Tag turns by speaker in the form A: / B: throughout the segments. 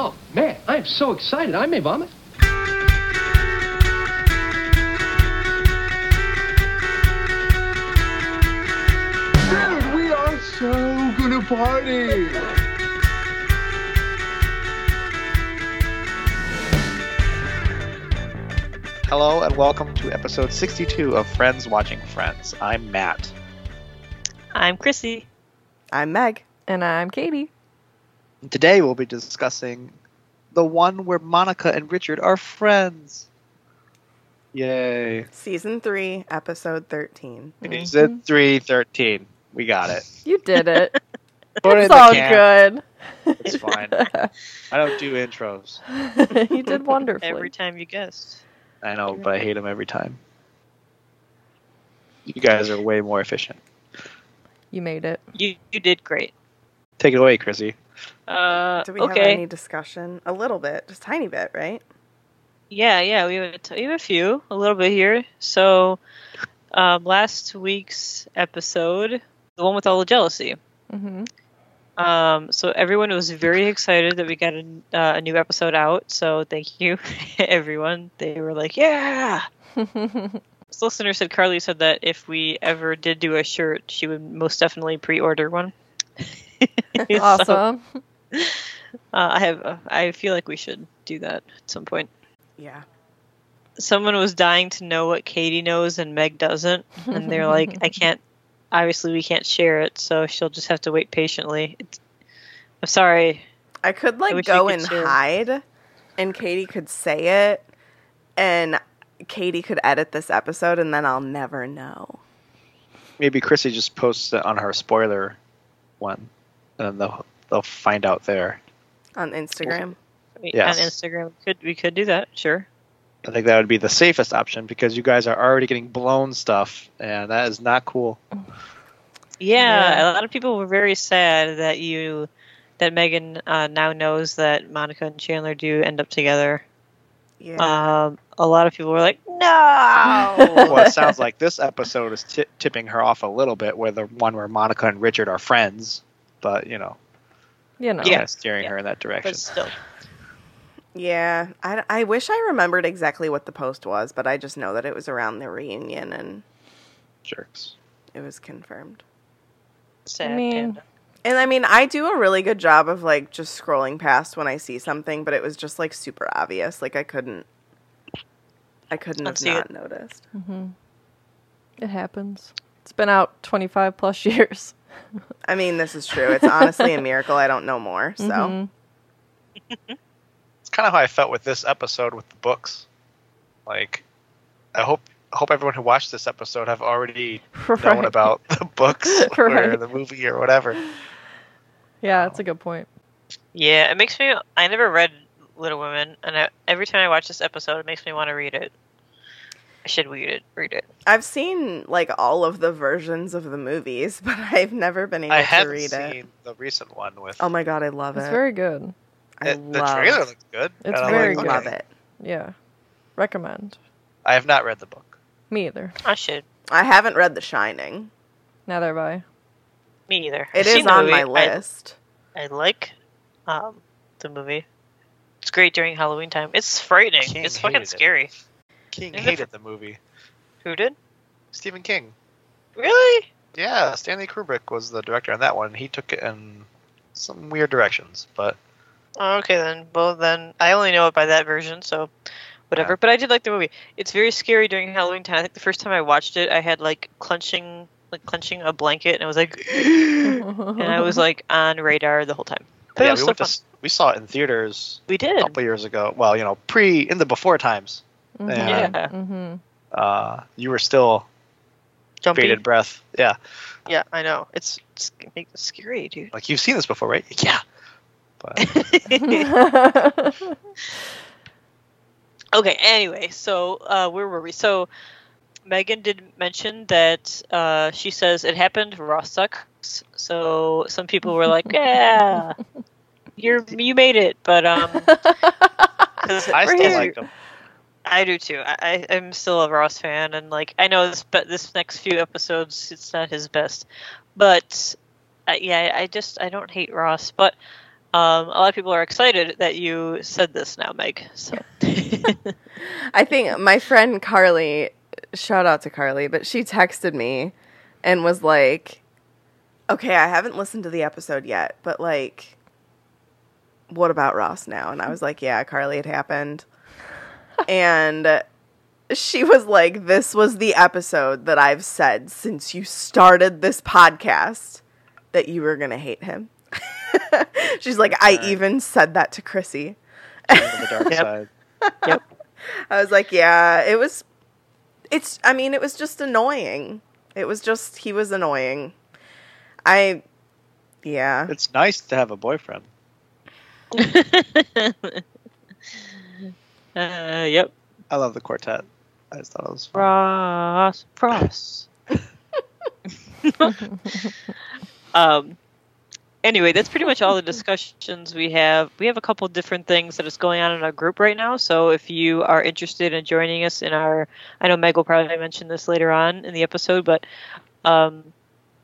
A: Oh, man, I am so excited. I may vomit.
B: Dude, we are so gonna party!
C: Hello and welcome to episode 62 of Friends Watching Friends. I'm Matt.
D: I'm Chrissy.
E: I'm Meg.
F: And I'm Katie.
C: Today we'll be discussing the one where Monica and Richard are friends. Yay.
E: Season 3, episode 13. Mm-hmm.
C: Season 313. We got it.
F: You did it.
C: Put it in
F: it's
C: the
F: all good.
C: It's fine. I don't do intros.
F: you did wonderfully.
D: Every time you guessed.
C: I know, but I hate them every time. You guys are way more efficient.
F: You made it.
D: You you did great.
C: Take it away, Chrissy.
D: Uh,
E: Do we have any discussion? A little bit, just tiny bit, right?
D: Yeah, yeah, we have, a t- we have a few, a little bit here. So, um, last week's episode, the one with all the jealousy.
F: hmm
D: Um, so everyone was very excited that we got a, uh, a new episode out. So thank you, everyone. They were like, "Yeah!" This listener said Carly said that if we ever did do a shirt, she would most definitely pre-order one. So,
F: awesome.
D: Uh, I have. Uh, I feel like we should do that at some point.
E: Yeah.
D: Someone was dying to know what Katie knows and Meg doesn't, and they're like, "I can't. Obviously, we can't share it, so she'll just have to wait patiently." It's, I'm sorry.
E: I could like
D: wish
E: go
D: could
E: and
D: share.
E: hide, and Katie could say it, and Katie could edit this episode, and then I'll never know.
C: Maybe Chrissy just posts it on her spoiler one, and they'll they'll find out there.
E: On Instagram.
D: We-
C: Yes.
D: On Instagram, we could we could do that? Sure.
C: I think that would be the safest option because you guys are already getting blown stuff, and that is not cool.
D: Yeah,
F: Yeah.
D: a lot of people were very sad that you that Megan uh, now knows that Monica and Chandler do end up together.
E: Yeah.
D: Um, a lot of people were like, "No."
C: well, it sounds like this episode is ti tipping her off a little bit, where the one where Monica and Richard are friends, but you know,
F: You know.
D: Yeah.
C: steering
D: Yeah.
C: her in that direction.
D: but still,
E: yeah. I, I wish I remembered exactly what the post was, but I just know that it was around the reunion, and
C: Jerks.
E: it was confirmed.
D: sad.
F: mean-
D: panda.
E: And I mean, I do a really good job of like just scrolling past when I see something, but it was just like super obvious. Like I couldn't, I couldn't have not
D: it.
E: noticed. Mm-hmm.
F: It happens. It's been out 25 plus years.
E: I mean, this is true. It's honestly a miracle I don't know more. So
F: Mhm.
C: It's kind of how I felt with this episode with the books. Like, I hope hope everyone who watched this episode have already known
F: Right.
C: about the books or the movie or whatever.
F: Yeah, that's a good point.
D: Yeah, it makes me. I never read Little Women, and I, every time I watch this episode, it makes me want to read it. I should read it. Read it.
E: I've seen like all of the versions of the movies, but I've never been able
C: I
E: to
C: haven't
E: read
C: seen
E: it.
C: the recent one with.
E: Oh my god, I love
F: It's
E: it.
F: It's very good.
E: I
C: it- the trailer looks good.
F: It's
C: and
F: very
C: like,
F: good.
E: love it.
F: Yeah. Recommend.
C: I have not read the book.
F: Me either.
D: I should.
E: I haven't read The Shining.
F: Neither have I.
D: Me either.
E: It
D: I've
E: is on my list.
D: I like um, the movie. It's great during Halloween time. It's frightening.
C: King
D: it's fucking
C: hated it.
D: Scary.
C: King
D: Is it
C: hated the movie.
D: Who did?
C: Stephen King.
D: Really?
C: Yeah, Stanley Kubrick was the director on that one. He took it in some weird directions, but
D: Oh, okay then. Well then, I only know it by that version, so whatever.
C: Yeah.
D: But I did like the movie. It's very scary during Halloween time. I think the first time I watched it, I had like clenching, like clenching a blanket, and I was like, and I was like on radar the whole time. But it
C: yeah,
D: was
C: we
D: so
C: went to we saw it in theaters
D: We did
C: a
D: did.
C: couple years ago. Well, you know, pre in the before times.
F: Mhm.
D: Yeah.
F: hmm
C: Uh, you were still
D: Jumpy.
C: bated breath. Yeah,
D: Yeah, I know. It's, it's it's scary, dude.
C: like you've seen this before, right? Yeah. But
D: Okay, anyway, so uh, where were we? So Megan did mention that uh, she says it happened, Ross sucks. So some people were like, "Yeah, you're you made it," but um,
C: I still like them.
D: I do too. I'm still a Ross fan, and like I know this, but this next few episodes, it's not his best. But uh, yeah, I just I don't hate Ross, but Um, a lot of people are excited that you said this now, Meg. So
E: I think my friend Carly, shout out to Carly, but she texted me and was like, "Okay, I haven't listened to the episode yet, but like, what about Ross now?" And I was like, "Yeah, Carly, it happened." And she was like, "This was the episode that I've said since you started this podcast that you were gonna hate him." She's like, "I even said that to Chrissy."
C: The dark
D: Yep.
C: side.
D: yep.
E: I was like, yeah, it was. It's. I mean, it was just annoying. It was just he was annoying. I. Yeah.
C: It's nice to have a boyfriend.
D: Uh, yep.
C: I love the quartet. I just thought it was fun.
D: Ross. Ross. um. Anyway, that's pretty much all the discussions we have. We have a couple different things that is going on in our group right now. So if you are interested in joining us in our, I know Meg will probably mention this later on in the episode, but um,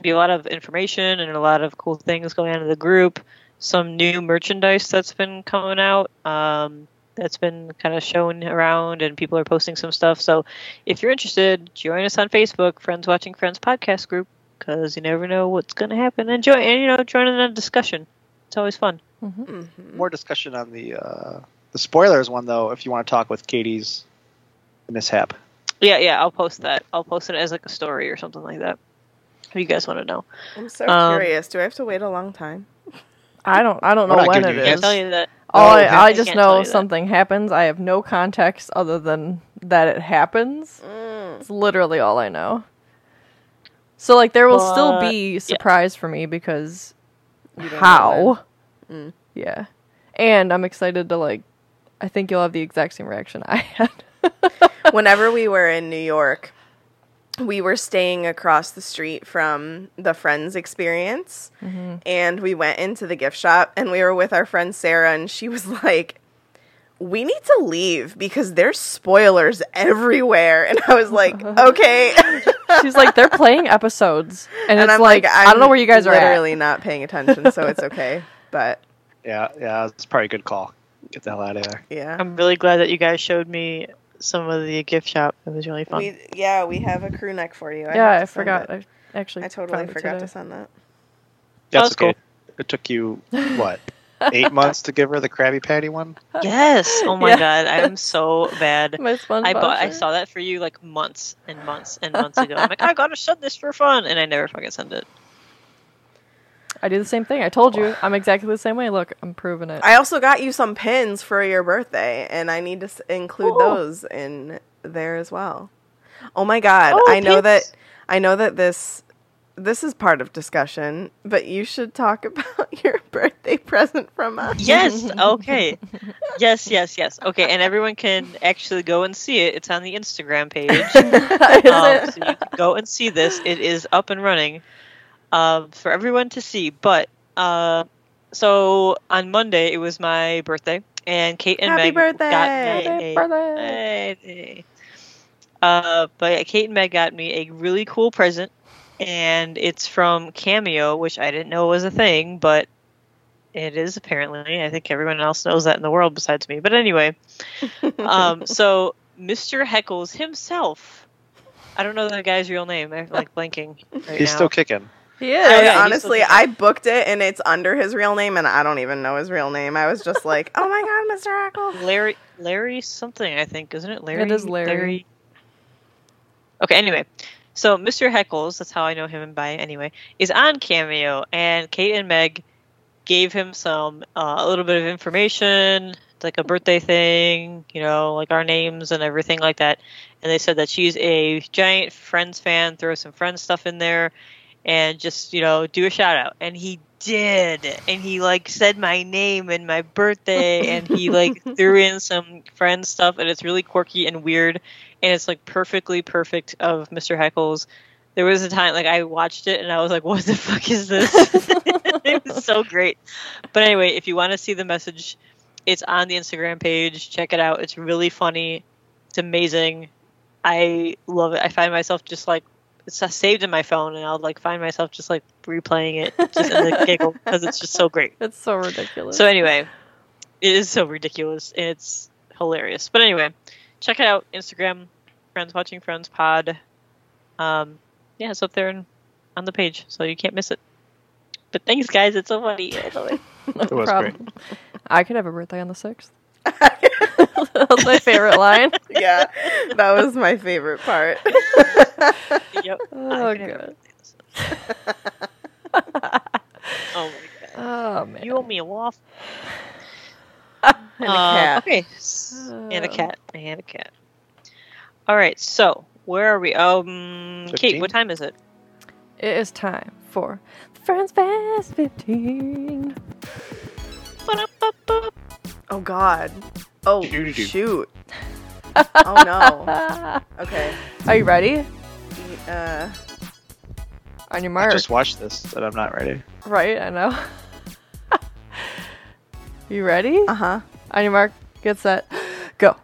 D: be a lot of information and a lot of cool things going on in the group. Some new merchandise that's been coming out. Um, that's been kind of shown around and people are posting some stuff. So if you're interested, join us on Facebook, Friends Watching Friends podcast group, because you never know what's going to happen. And join, and you know, join in a discussion. It's always fun.
E: Mhm.
C: More discussion on the uh, the spoilers one though. If you want to talk with Katie's mishap,
D: Yeah, yeah, I'll post that. I'll post it as like a story or something like that. If you guys want to know,
E: I'm so
D: Um,
E: curious. Do I have to wait a long time?
F: I don't. I don't know when it
C: is.
D: I can't tell you that.
F: All
C: Oh,
F: I,
C: okay.
F: I
D: I
F: just
D: can't
F: know something happens. I have no context other than that it happens.
E: Mm.
F: It's literally all I know. So like there will still be surprise for me because
E: You don't know
F: how?
E: Mm.
F: Yeah. And I'm excited to like I think you'll have the exact same reaction I had.
E: Whenever we were in New York, we were staying across the street from the Friends experience. Mm-hmm. And we went into the gift shop and we were with our friend Sarah, and she was like, We need to leave because there's spoilers everywhere. And I was like, Okay.
F: She's like they're playing episodes and,
E: and
F: it's
E: I'm
F: like,
E: like,
F: I don't know where you guys are
E: literally
F: at.
E: not paying attention, so it's okay. But
C: yeah, yeah, it's probably a good call. Get the hell out of there.
E: yeah.
D: I'm really glad that you guys showed me some of the gift shop. It was really fun.
E: We, yeah, we have a crew neck for you. I
F: yeah, I forgot.
E: it.
F: I actually
E: I totally forgot
F: today.
E: to send that.
C: That's
D: That's cool.
C: okay. It took you what eight months to give her the Krabby Patty one.
D: yes. Oh my
F: Yeah.
D: god, I am so bad.
F: My SpongeBob
D: I bought. I saw that for you like months and months and months ago. I'm like, I gotta send this for fun, and I never fucking send it.
F: I do the same thing. I told you. I'm exactly the same way. Look, I'm proving it.
E: I also got you some pins for your birthday, and I need to s- include
F: Ooh.
E: those in there as well. Oh my god!
D: Oh,
E: I know that. I know that this this is part of discussion, but you should talk about your birthday present from us.
D: Yes. Okay. yes. Yes. Yes. Okay. And everyone can actually go and see it. It's on the Instagram page. Um, so you can go and see this. It is up and running um, for everyone to see. But uh, so on Monday it was my birthday, and Kate and
E: Happy
D: Meg
E: birthday!
D: got me
F: Happy
D: a
F: birthday.
D: birthday. Uh, but Kate and Meg got me a really cool present, and it's from Cameo, which I didn't know was a thing, but it is apparently. I think everyone else knows that in the world besides me. But anyway, um, so Mr. Heckles himself. I don't know that guy's real name. I'm like blanking. Right
C: He's
D: now.
C: still kicking.
F: He is.
E: I-
D: yeah,
E: honestly, I booked it and it's under his real name, and I don't even know his real name. I was just like, "Oh my god, Mr. Heckles!"
D: Larry Larry something, I think, isn't it? Larry.
F: It is Larry.
D: Okay, anyway. So Mr. Heckles, that's how I know him by anyway, is on Cameo and Kate and Meg gave him some uh, a little bit of information, like a birthday thing, you know, like our names and everything like that. And they said that she's a giant Friends fan, throw some Friends stuff in there and just, you know, do a shout out. And he did. And he like said my name and my birthday and he like threw in some Friends stuff and it's really quirky and weird and it's like perfectly perfect of Mr. Heckles. There was a time like I watched it and I was like, "What the fuck is this?" it was so great. But anyway, if you want to see the message, it's on the Instagram page. Check it out. It's really funny. It's amazing. I love it. I find myself just like it's uh, saved in my phone, and I'll like find myself just like replaying it just in the giggle because it's just so great.
F: It's so ridiculous.
D: So anyway, it is so ridiculous. and It's hilarious. But anyway, check it out. Instagram, Friends Watching Friends Pod. Um, yeah, it's up there and on the page, so you can't miss it. But thanks, guys. It's so funny. I love it.
F: no
C: It was
F: problem. I could have a birthday on the sixth. That's my favorite line.
E: yeah, that was my favorite part.
D: Yep.
F: Oh
D: I can
F: god.
D: Oh my god.
F: Oh man.
D: You owe me a waffle.
E: and a
D: Uh,
E: cat.
D: Okay. s- And a
F: Um,
D: cat. And a cat. All right. So where are we? Um, Kate, what time is it?
F: It is time for Friends Fest 15.
D: Ba-da-ba-ba.
E: Oh God. Oh
C: Doo-doo-doo.
E: shoot. Oh no. Okay.
F: Are you ready?
E: Uh,
F: On your
C: I
F: mark.
C: just watched this, but I'm not ready.
F: Right, I know. you ready?
E: uh huh.
F: On your mark, get set, go.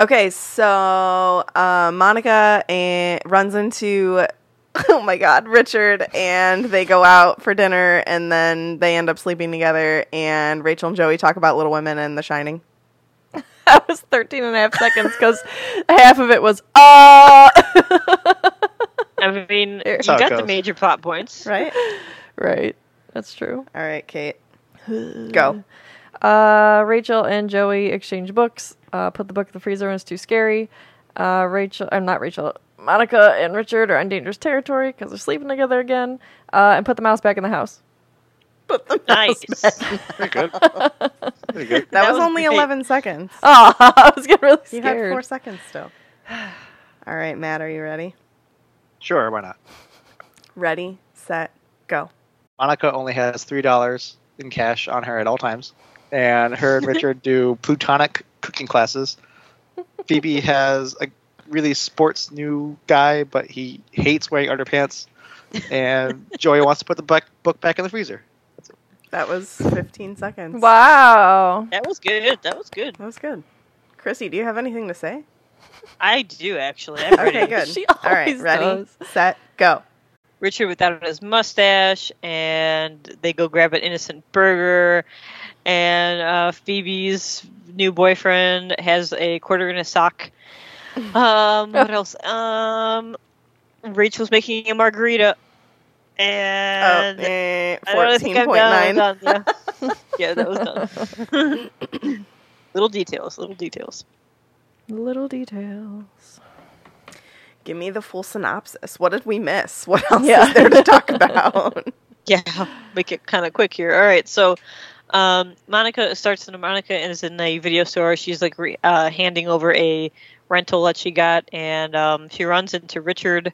E: Okay, so uh, Monica and runs into oh my god, Richard and they go out for dinner and then they end up sleeping together and Rachel and Joey talk about Little Women and The Shining.
F: That was 13 and a half seconds because half of it was, uh.
D: I mean, you
C: how it
D: got the major plot points.
E: Right?
F: right, that's true.
E: All right, Kate. Go.
F: Uh, Rachel and Joey exchange books. Uh, put the book in the freezer when it's too scary. Uh, Rachel, I'm not Rachel. Monica and Richard are on dangerous territory because they're sleeping together again. Uh, and put the mouse back in the house.
E: Put the
D: Nice.
C: Pretty good. Pretty good.
E: That,
D: That
E: was,
D: was
E: only
D: great.
E: 11 seconds.
F: Oh, I was getting really scared.
E: You had four seconds still. All right, Matt, are you ready?
C: Sure, why not?
E: Ready, set, go.
C: Monica only has three dollars in cash on her at all times, and her and Richard do plutonic cooking classes. Phoebe has a really sports new guy, but he hates wearing underpants, and Joey wants to put the back, book back in the freezer.
E: That was 15 seconds.
F: Wow.
D: That was good. That was good.
E: That was good. Chrissy, do you have anything to say?
D: I do actually. I'm.
E: Okay, good.
F: She
E: All right,
F: always
E: ready,
F: does.
E: set, go.
D: Richard without his mustache, and they go grab an innocent burger, and uh, Phoebe's new boyfriend has a quarter in a sock. Um, what else? Um, Rachel's making a margarita,
E: Oh,
D: and
E: eh,
D: I don't think I'm
E: 14.9.
D: done, done, Yeah, yeah, that was done. little details, little details.
F: Little details.
E: Give me the full synopsis. What did we miss? What else
F: Yeah.
E: is there to talk about?
D: Yeah, make it kind of quick here. All right, so um, Monica starts in Monica and is in a video store. She's like re- uh, handing over a rental that she got, and um, she runs into Richard.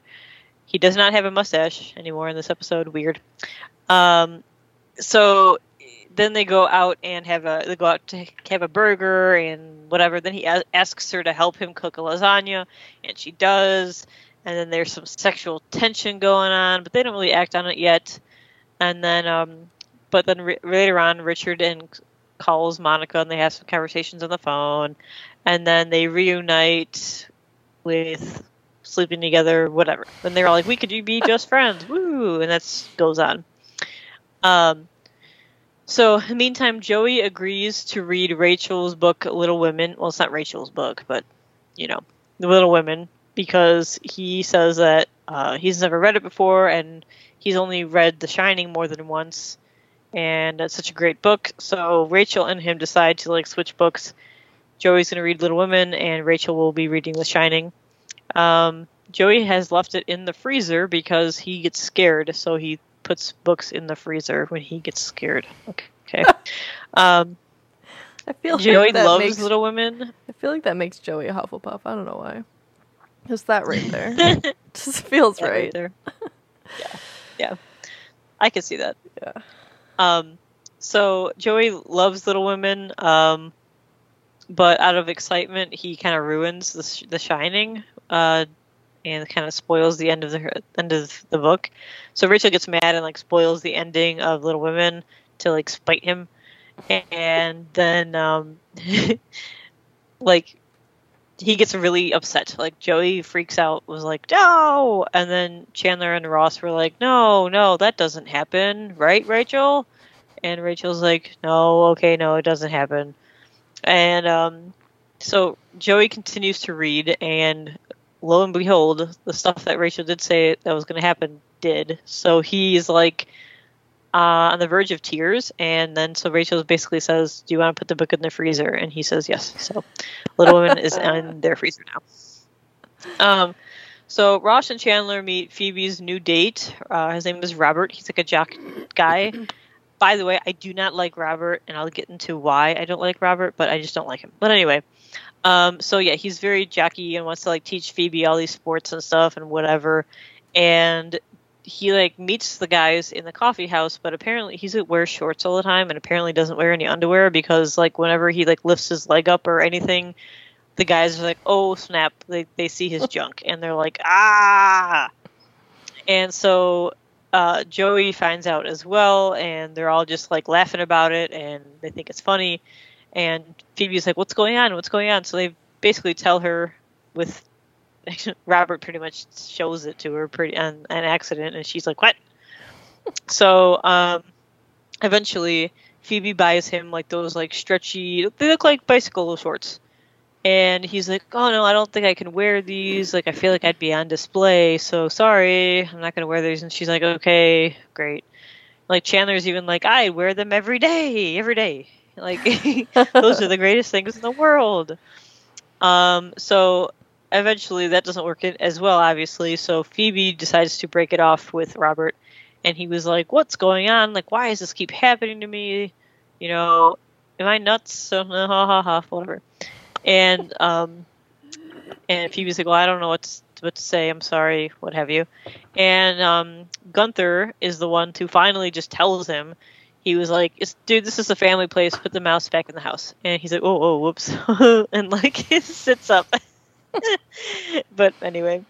D: He does not have a mustache anymore in this episode. Weird. Um, so then they go out and have a they go out to have a burger and whatever. Then he a- asks her to help him cook a lasagna, and she does. And then there's some sexual tension going on, but they don't really act on it yet. And then, um, but then ri later on, Richard and calls Monica, and they have some conversations on the phone, and then they reunite with sleeping together, whatever. Then they're all like, "We could be just friends, woo!" And that goes on. Um, so, in the meantime, Joey agrees to read Rachel's book, Little Women. Well, it's not Rachel's book, but you know, The Little Women, because he says that uh, he's never read it before and he's only read The Shining more than once, and it's such a great book. So Rachel and him decide to like switch books. Joey's going to read Little Women, and Rachel will be reading The Shining. Um, Joey has left it in the freezer because he gets scared, so he puts books in the freezer when he gets scared. Okay. um,
F: I feel
D: Joey
F: like
D: loves
F: makes,
D: Little Women.
F: I feel like that makes Joey a Hufflepuff. I don't know why. Just that right there. Just feels
D: That
F: right.
D: there. yeah, yeah, I can see that.
F: Yeah.
D: Um, so Joey loves Little Women, um, but out of excitement, he kind of ruins the, Sh- the Shining, uh, and kind of spoils the end of the end of the book. So Rachel gets mad and like spoils the ending of Little Women to like spite him, and then um, like he gets really upset. Like Joey freaks out, was like, "No!" And then Chandler and Ross were like, "No, no, that doesn't happen, right, Rachel?" And Rachel's like, "No, okay, no, it doesn't happen." And um, so Joey continues to read, and lo and behold, the stuff that Rachel did say that was going to happen did. So he's like uh, on the verge of tears, and then so Rachel basically says, "Do you want to put the book in the freezer?" And he says, "Yes." So Little Women is in their freezer now. Um, so Ross and Chandler meet Phoebe's new date. Uh, his name is Robert. He's like a jock guy. By the way, I do not like Robert, and I'll get into why I don't like Robert, but I just don't like him. But anyway, um, so yeah, he's very jockey and wants to like teach Phoebe all these sports and stuff and whatever. And he like meets the guys in the coffee house, but apparently he's wears shorts all the time and apparently doesn't wear any underwear because like whenever he like lifts his leg up or anything, the guys are like, "Oh snap!" They they see his junk and they're like, "Ah!" And so uh, Joey finds out as well, and they're all just like laughing about it and they think it's funny. And Phoebe's like, "What's going on? What's going on?" So they basically tell her with Robert pretty much shows it to her pretty on an accident, and she's like, "What?" so um, eventually, Phoebe buys him like those like stretchy. They look like bicycle shorts, and he's like, "Oh no, I don't think I can wear these. Like, I feel like I'd be on display. So sorry, I'm not gonna wear these." And she's like, "Okay, great." Like Chandler's even like, "I wear them every day, every day. Like, those are the greatest things in the world." Um, so eventually that doesn't work as well, obviously. So Phoebe decides to break it off with Robert, and he was like, "What's going on? Like, why does this keep happening to me? You know, am I nuts? So ha ha ha, whatever." And um, and Phoebe's like, "Well, I don't know what to, what to say. I'm sorry, what have you." And um, Gunther is the one who finally just tells him. He was like, "Dude, this is a family place. Put the mouse back in the house." And he's like, "Oh, oh, whoops," and like sits up. but anyway,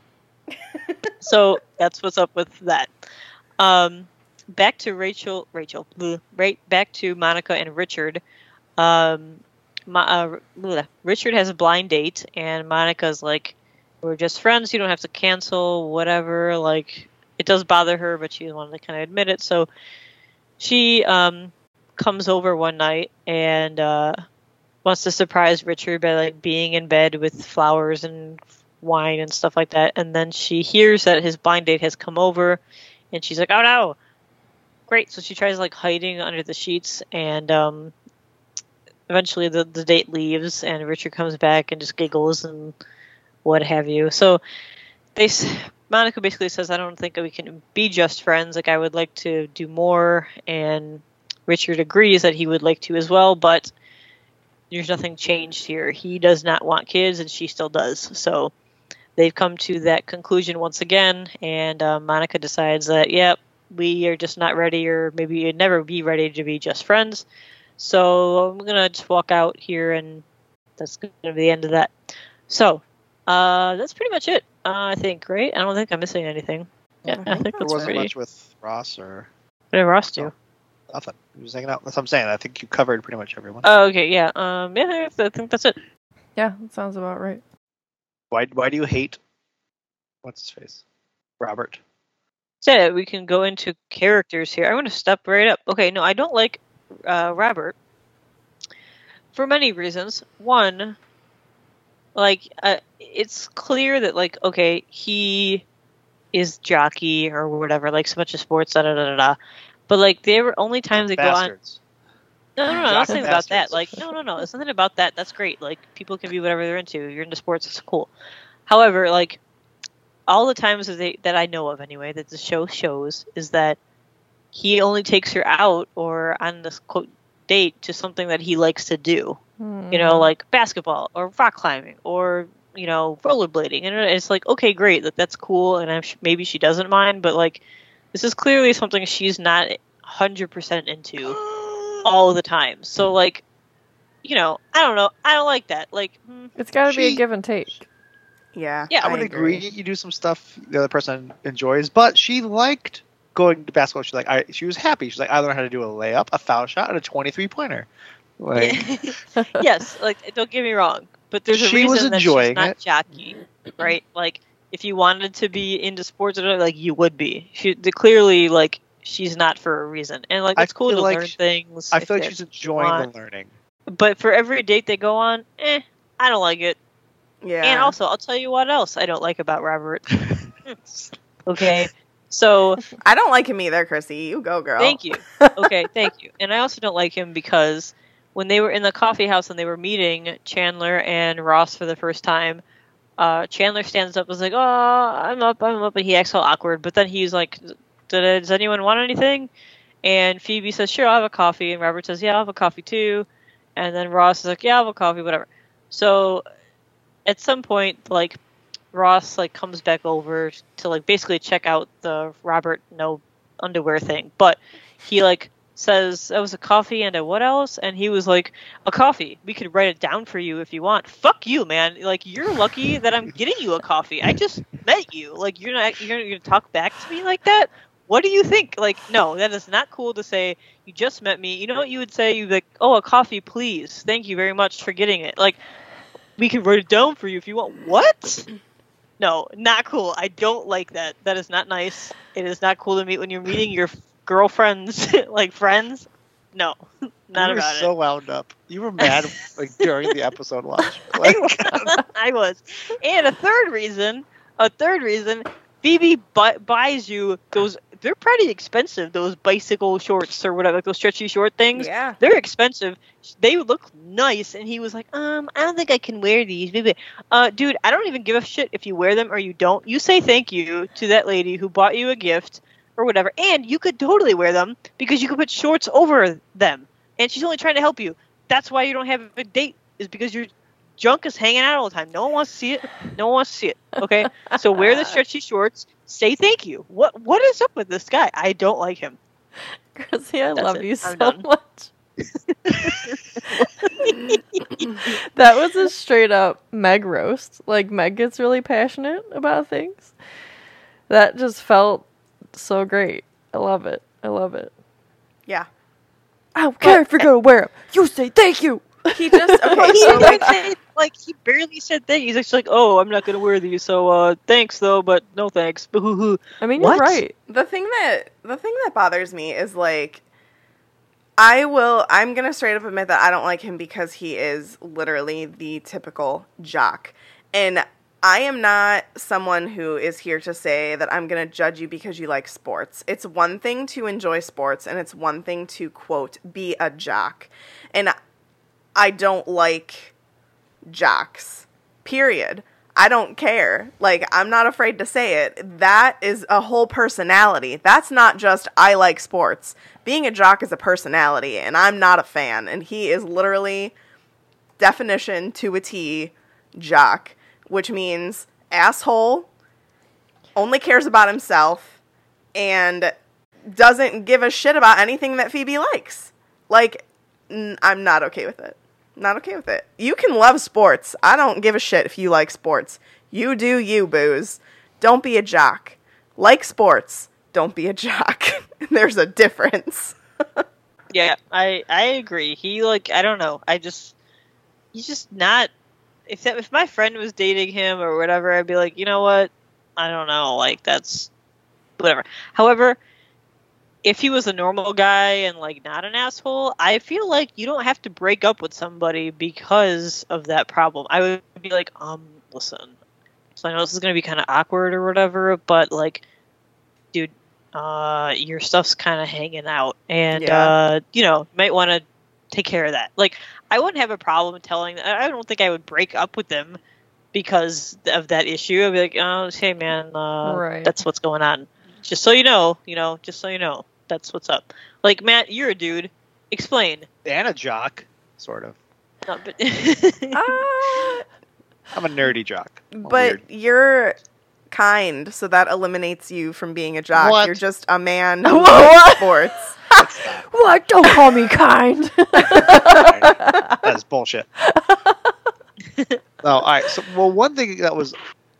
D: so that's what's up with that. Um, back to Rachel. Rachel. bleh, Right back to Monica and Richard. Um, Ma, uh, bleh, Richard has a blind date, and Monica's like, "We're just friends. You don't have to cancel. Whatever." Like, it does bother her, but she doesn't to kind of admit it. So she um, comes over one night and uh, wants to surprise Richard by like being in bed with flowers and wine and stuff like that. And then she hears that his blind date has come over, and she's like, "Oh no!" Great. So she tries like hiding under the sheets, and um, eventually the the date leaves, and Richard comes back and just giggles and what have you. So they Monica basically says, "I don't think we can be just friends. Like I would like to do more." And Richard agrees that he would like to as well, but there's nothing changed here. He does not want kids, and she still does. So they've come to that conclusion once again, and uh, Monica decides that, yep, we are just not ready, or maybe you'd never be ready to be just friends. So I'm gonna just walk out here, and that's gonna be the end of that. So uh, that's pretty much it. Uh, I think, great. I don't think I'm missing anything. Yeah, I think
C: There
D: that's
C: wasn't
D: pretty.
C: much with Ross or
D: What did Ross do?
C: nothing. He was hanging out. That's what I'm saying. I think you covered pretty much everyone.
D: Oh, okay, yeah. Um, yeah, I think that's it.
F: Yeah, that sounds about right.
C: why Why do you hate? What's his face? Robert.
D: So we can go into characters here. I want to step right up. Okay, no, I don't like uh, Robert for many reasons. One, like uh, it's clear that like okay, he is jockey or whatever, like so much of sports, da da da da da. But like there were only times they go on. No, no, no,
C: Jock
D: I'm not saying about that. Like, no, no, no. It's nothing about that. That's great. Like, people can be whatever they're into. You're into sports. It's cool. However, like, all the times that they that I know of anyway that the show shows is that he only takes her out or on this quote date to something that he likes to do. You know, hmm. like basketball or rock climbing or you know rollerblading. And it's like, okay, great. That that's cool. And I'm sh- maybe she doesn't mind, but like, this is clearly something she's not hundred percent into all the time. So like, you know, I don't know. I don't like that. Like, hmm,
F: It's got to be a give and take.
E: Yeah.
D: Yeah,
C: I would agree. You do some stuff the other person enjoys, but she liked going to basketball. She's like, I, she was happy. She's like, I learned how to do a layup, a foul shot, and a 23 pointer. Like,
D: yes, like don't get me wrong, but there's a
C: She
D: reason
C: was
D: that
C: enjoying
D: she's not
C: it.
D: jockey, right? Like if you wanted to be into sports, or like you would be. She the, clearly like she's not for a reason, and like
C: I
D: it's cool to
C: like
D: learn
C: she-
D: things.
C: I
D: if
C: feel like she's enjoying the learning.
D: But for every date they go on, eh, I don't like it.
E: Yeah.
D: And also, I'll tell you what else I don't like about Robert. okay, so
E: I don't like him either, Chrissy. You go, girl.
D: Thank you. Okay, thank you. And I also don't like him because when they were in the coffee house and they were meeting Chandler and Ross for the first time, uh, Chandler stands up and is like, "Oh, I'm up, I'm up," and he acts all awkward. But then he's like, "Does anyone want anything?" And Phoebe says, "Sure, I'll have a coffee." And Robert says, "Yeah, I'll have a coffee too." And then Ross is like, "Yeah, I'll have a coffee, whatever." So at some point, like Ross like comes back over to like basically check out the Robert no underwear thing, but he like says that was a coffee and a what else? And he was like a coffee. We could write it down for you if you want. Fuck you man. Like you're lucky that i'm getting you a coffee. I just met you. Like you're not you're gonna talk back to me like that? What do you think? Like no that is not cool to say you just met me. You know what you would say? You'd be like oh a coffee please. Thank you very much for getting it. Like we can write it down for you if you want. What? No not cool. I don't like that. That is not nice. It is not cool to meet when you're meeting your girlfriends like friends no not
C: you were
D: about
C: so
D: it
C: wound up. You were mad like during the episode watch. Like,
D: I was. And a third reason, a third reason, Phoebe bu- buys you those. They're pretty expensive. Those bicycle shorts or whatever, like those stretchy short things.
E: Yeah.
D: They're expensive. They look nice, and he was like, "Um, I don't think I can wear these." Maybe, uh, dude, I don't even give a shit if you wear them or you don't. You say thank you to that lady who bought you a gift or whatever, and you could totally wear them because you could put shorts over them, and she's only trying to help you. That's why you don't have a date is because your junk is hanging out all the time. No one wants to see it. No one wants to see it. Okay, so wear the stretchy shorts. Say thank you. What What is up with this guy? I don't like him.
F: Chrissy, I
D: That's
F: love
D: it.
F: you
D: I'm
F: so
D: done.
F: much. that was a straight up Meg roast. Like Meg gets really passionate about things. That just felt so great. I love it. I love it.
E: Yeah.
F: I don't care if you're gonna wear them. You say thank you.
E: He just okay.
D: he
E: So like,
D: say, like he barely said thank you. He's actually like, "Oh, I'm not gonna wear these, so uh, thanks though, but no thanks." Boo-hoo-hoo.
F: I mean,
D: What?
F: you're right.
E: the thing that the thing that bothers me is like I will I'm going to straight up admit that I don't like him because he is literally the typical jock. And I am not someone who is here to say that I'm going to judge you because you like sports. It's one thing to enjoy sports and it's one thing to quote be a jock. And I don't like jocks. Period. I don't care. Like, I'm not afraid to say it. That is a whole personality. That's not just, I like sports. Being a jock is a personality, and I'm not a fan. And he is literally, definition to a T, jock, which means asshole, only cares about himself, and doesn't give a shit about anything that Phoebe likes. Like, n- I'm not okay with it. Not okay with it. You can love sports. I don't give a shit if you like sports. You do you, booze. Don't be a jock. Like sports. Don't be a jock. There's a difference.
D: Yeah, I I agree. He like I don't know. I just he's just not. If that, if my friend was dating him or whatever, I'd be like, you know what? I don't know. Like that's whatever. However, if he was a normal guy and like not an asshole, I feel like you don't have to break up with somebody because of that problem. I would be like, um, listen. So I know this is gonna be kind of awkward or whatever, but like, dude, uh, your stuff's kind of hanging out, and
E: Yeah.
D: uh, you know, you might want to take care of that. Like, I wouldn't have a problem telling. I don't think I would break up with them because of that issue. I'd be like, oh, hey man, uh,
F: Right.
D: that's what's going on. Just so you know, you know, just so you know, that's what's up. Like Matt, you're a dude. Explain.
C: and a jock, sort of.
D: No, but
E: Uh,
C: I'm a nerdy jock. I'm
E: but
C: weird.
E: you're kind, so that eliminates you from being a jock.
C: What?
E: You're just a man who
F: What?
E: sports.
F: What? Don't call me kind.
C: that is bullshit. oh, all right. So, well, one thing that was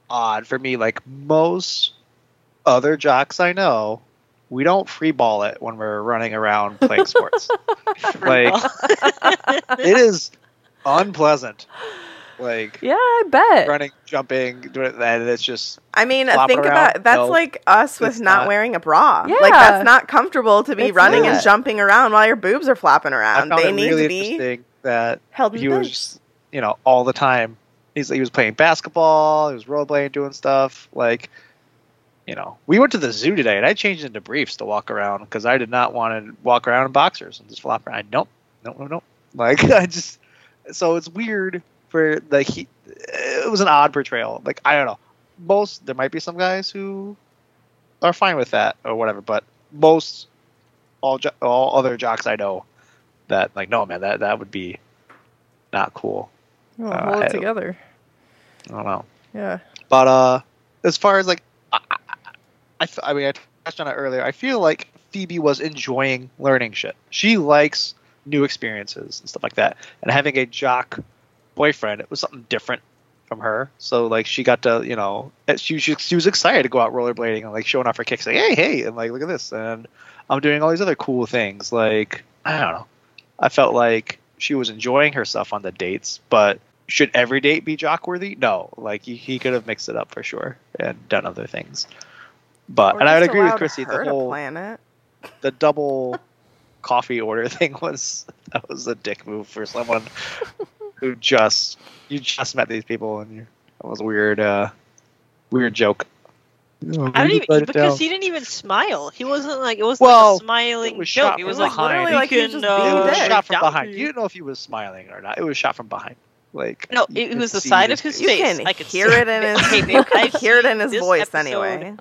C: odd for me, like most other jocks I know, we don't free ball it when we're running around playing sports. like it is unpleasant. Like
F: Yeah, I bet.
C: running, jumping, doing it, and it's just
E: I mean, think
C: around?
E: about that's
C: No,
E: like us with not,
C: not.
E: wearing a bra.
F: Yeah.
E: Like that's not comfortable to be
F: It's
E: running and jumping around while your boobs are flopping
C: I
E: around.
C: found
E: They
C: it
E: need
C: really
E: to be
C: interesting that
E: held
C: he was, just, you know, all the time. He's he was playing basketball, he was rollerblading, doing stuff like. You know, we went to the zoo today, and I changed into briefs to walk around because I did not want to walk around in boxers and just flop around. Nope, nope, nope, nope. Like I just, so it's weird for like he. It was an odd portrayal. Like I don't know. Most there might be some guys who are fine with that or whatever, but most all jo- all other jocks I know that like no man that that would be not cool.
F: Oh,
C: Uh,
F: hold
C: I
F: it together.
C: I don't know.
F: Yeah.
C: But uh, as far as like, I I mean, I touched on it earlier. I feel like Phoebe was enjoying learning shit. She likes new experiences and stuff like that. And having a jock boyfriend, it was something different from her. So like, she got to, you know, eh, she she, she was excited to go out rollerblading and like showing off her kicks, like, hey, hey, and like, look at this, and I'm doing all these other cool things. Like, I don't know. I felt like she was enjoying herself on the dates, but should every date be jock worthy? No, like he, he could have mixed it up for sure and done other things. But
E: Or
C: and I would agree with Chrissy. The whole
E: plan it.
C: the double coffee order thing was that was a dick move for someone who just you just met these people and you that was a weird uh weird joke.
D: I don't even because he didn't even smile. He wasn't like it was
C: Well,
D: like a smiling
C: it was
D: joke.
C: shot
D: It was like
C: behind.
E: literally
D: we
E: like he was
D: can,
E: just
D: uh,
E: being
C: was
E: dick.
C: shot from
D: down
C: behind. You didn't know if he was smiling or not. It was shot from behind. Like
D: No, it was the
C: see
D: side of his
E: You
D: face.
E: can
D: I could
E: hear it in his
D: Hey, babe,
E: you can
D: I've
E: hear it in his voice
D: episode
E: anyway.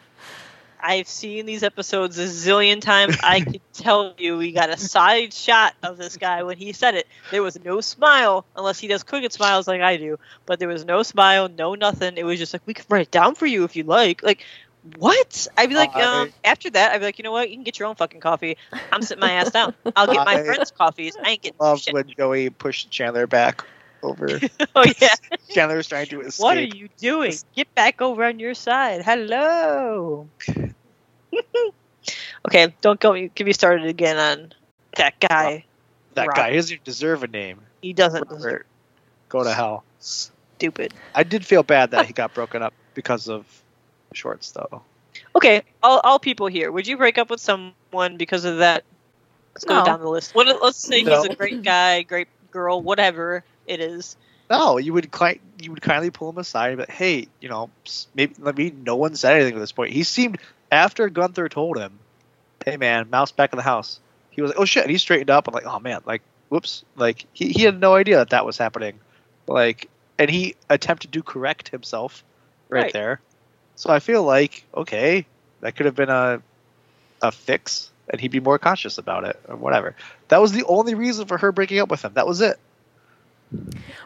D: I've seen these episodes a zillion times. I can tell you, we got a side shot of this guy when he said it. There was no smile, unless he does crooked smiles like I do. But there was no smile, no nothing. It was just like we could write it down for you if you like. Like, what? I'd be like,
C: I-
D: um, after that, I'd be like, you know what? You can get your own fucking coffee. I'm sitting my ass down. I'll get my
C: I
D: friends' coffees. I ain't getting
C: Love
D: shit.
C: when Joey pushed Chandler back over.
D: oh yeah.
C: Chandler was trying to escape.
D: What are you doing? Get back over on your side. Hello. okay, don't go. Get me started again on that guy.
C: that
D: Rob.
C: guy he doesn't deserve a name.
D: He doesn't. deserve
C: Or- Go to hell.
D: Stupid.
C: I did feel bad that he got broken up because of shorts, though.
D: Okay, all, all people here. Would you break up with someone because of that? Let's go
E: No.
D: down the list. What? Let's say
C: No.
D: he's a great guy, great girl, whatever it is.
C: No, you would ki- you would kindly pull him aside but hey, you know, maybe let me. No one said anything at this point. He seemed after Gunther told him, "Hey, man, mouse back in the house." He was like, "Oh shit!" And he straightened up. I'm like, "Oh man, like, whoops!" Like he, he had no idea that that was happening. Like, and he attempted to correct himself right,
D: Right.
C: there. So I feel like okay, that could have been a a fix, and he'd be more conscious about it or whatever. That was the only reason for her breaking up with him. That was it.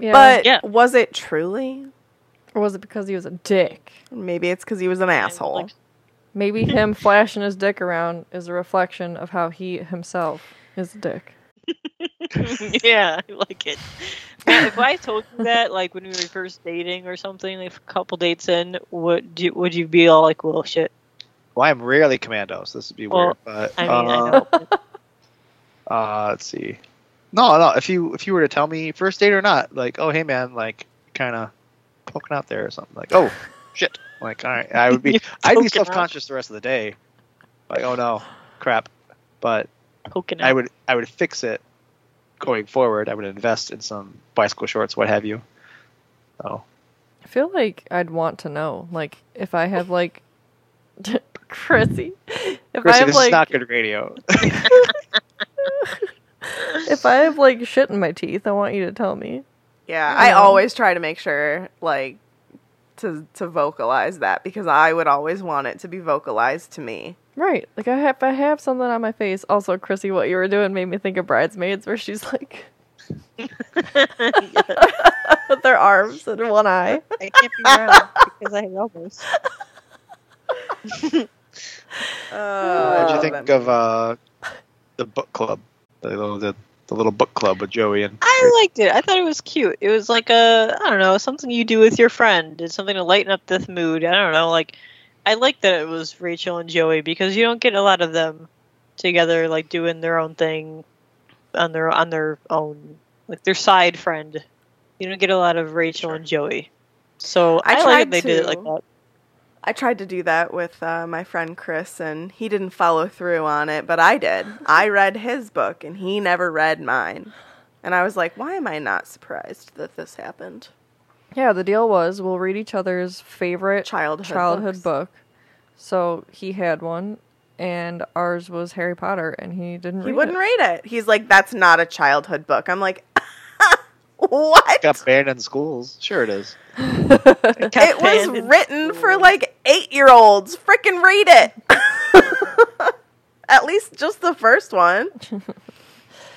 F: Yeah.
E: But
D: Yeah.
E: was it truly?
F: or was it because he was a dick?
E: Maybe it's because he was an asshole.
D: like-
F: Maybe him flashing his dick around is a reflection of how he himself is a dick.
D: yeah, I like it. Man, if I told you that, like when we were first dating or something, like a couple dates in, would you would you be all like, "Well, shit"?
C: Well, I'm rarely commando, so this would be
D: Well,
C: weird. But
D: I mean,
C: uh,
D: I know. but-
C: Uh, let's see. No, no. If you if you were to tell me first date or not, like, oh hey man, like kind of poking out there or something, like, oh shit, like all right, I would be I'd be self conscious the rest of the day, like oh no, crap. But
D: poking
C: I
D: out.
C: would I would fix it going forward. I would invest in some bicycle shorts, what have you. So
F: I feel like I'd want to know, like, if I have like Chrissy, if
C: Chrissy,
F: I have
C: this
F: like,
C: is not good radio.
F: If I have like shit in my teeth, I want you to tell me.
E: Yeah, I always try to make sure like to to vocalize that because I would always want it to be vocalized to me.
F: Right, like I have, I have something on my face. Also, Chrissy, what you were doing made me think of Bridesmaids, where she's like with their arms and one eye.
D: I can't be around because I have elbows.
E: Uh,
C: What'd you think of uh, the book club? The little the, the little book club with Joey and
D: I liked it. I thought it was cute. It was like a I don't know something you do with your friend. It's something to lighten up this mood. I don't know. Like I like that it was Rachel and Joey because you don't get a lot of them together like doing their own thing on their on their own like their side friend You don't get a lot of Rachel
C: Sure.
D: and Joey. So
E: I
D: I, like that they did it like that.
E: I tried to do that with uh, my friend Chris, and he didn't follow through on it, but I did. I read his book, and he never read mine. And I was like, why am I not surprised that this happened?
F: Yeah, the deal was we'll read each other's favorite
E: Childhood
F: childhood
E: books.
F: book. So he had one, and ours was Harry Potter, and he didn't
E: He
F: read
E: wouldn't
F: it.
E: read it. He's like, that's not a childhood book. I'm like, what?
C: Got banned in schools. Sure it is.
D: Got
E: It was
D: in
E: written for like eight year olds. Freaking read it. At least just the first one.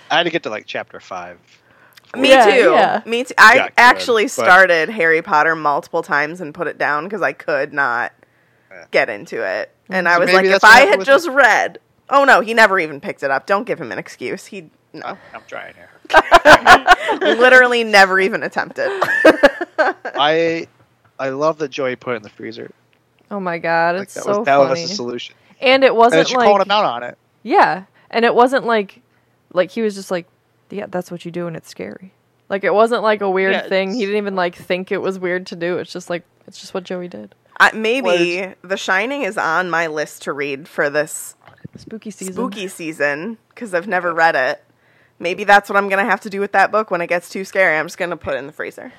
C: I had to get to like chapter five.
E: Me
F: Yeah,
E: too.
F: yeah.
E: Me too. I
C: Yeah, good,
E: actually
C: but-
E: started Harry Potter multiple times and put it down because I could not
C: Yeah.
E: get into it. Mm. And
C: So
E: I was like, if I had
C: with
E: just read. Oh no, he never even picked it up. Don't give him an excuse. He no,
C: I'm trying here.
E: literally never even attempted.
C: I I love that Joey put it in the freezer.
F: Oh my god,
C: Like
F: it's
C: that
F: so
C: was that
F: funny.
C: was the solution.
F: and it wasn't
C: then she
F: like
C: called him out on it.
F: yeah, and it wasn't like like he was just like yeah, that's what you do and it's scary. Like it wasn't like a weird
D: Yeah,
F: thing. He didn't even like think it was weird to do. It's just like it's just what Joey did.
E: I, maybe The Shining is on my list to read for this
F: Spooky season.
E: spooky season because I've never read it. Maybe that's what I'm gonna have to do with that book when it gets too scary. I'm just gonna put it in the freezer.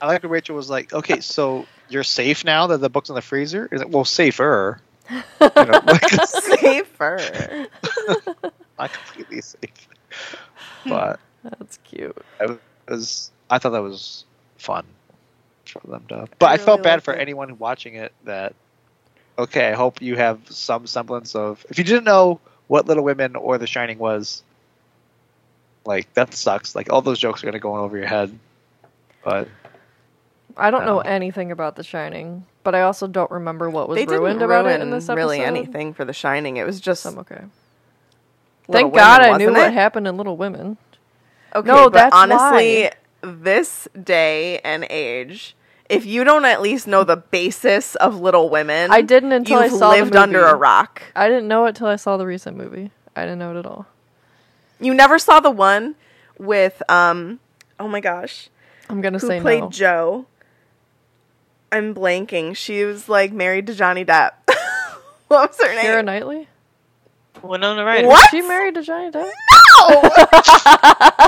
C: I like that Rachel was like, "Okay, so you're safe now that the book's in the freezer." Is it well safer? You know, like,
E: Safer.
C: not completely safe, but
F: That's cute.
C: it was. I thought that was fun for them to. But I,
E: I
C: felt bad for
E: it.
C: anyone watching it. That okay, I hope you have some semblance of. If you didn't know what Little Women or The Shining was, like that sucks. Like all those jokes are gonna go over your head. But
F: I don't know
C: Oh.
F: anything about The Shining, but I also don't remember what was
E: they didn't
F: ruined
E: ruin
F: about it in this episode.
E: really anything for The Shining. It was just
F: So I'm okay.
E: Little
F: Thank God I knew
E: wasn't
F: what happened in Little Women.
E: Okay,
F: No,
E: but
F: that's
E: honestly,
F: why.
E: this day and age, if you don't at least know the basis of Little Women,
F: I didn't until I
E: you've
F: saw the
E: lived under a rock.
F: I didn't know it till I saw the recent movie. I didn't know it at all.
E: You never saw the one with um, oh my gosh,
F: I'm gonna
E: who
F: say
E: played
F: no.
E: Jo? I'm blanking. She was like married to Johnny Depp. what was her name?
F: Knightley?
D: Winona Ryder.
E: What?
F: She married to Johnny Depp?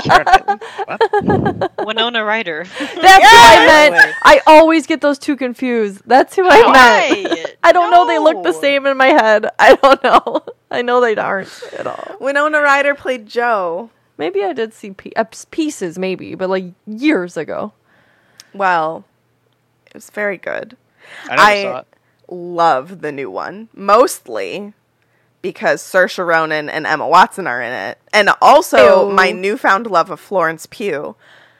C: Sharon Knightley? What?
D: Winona Ryder.
F: That's who I
E: Yes!
F: meant. I always get those two confused. That's who I meant. I don't know. They look the same in my head. I don't know. I know they aren't at all.
E: Winona Ryder played Jo.
F: Maybe I did see pe- uh, pieces, maybe, but like years ago.
E: Well, it was very good.
C: I never
E: I-
C: saw it.
E: love the new one, mostly because Saoirse Ronan and Emma Watson are in it, and also
F: Ew.
E: my newfound love of Florence Pugh.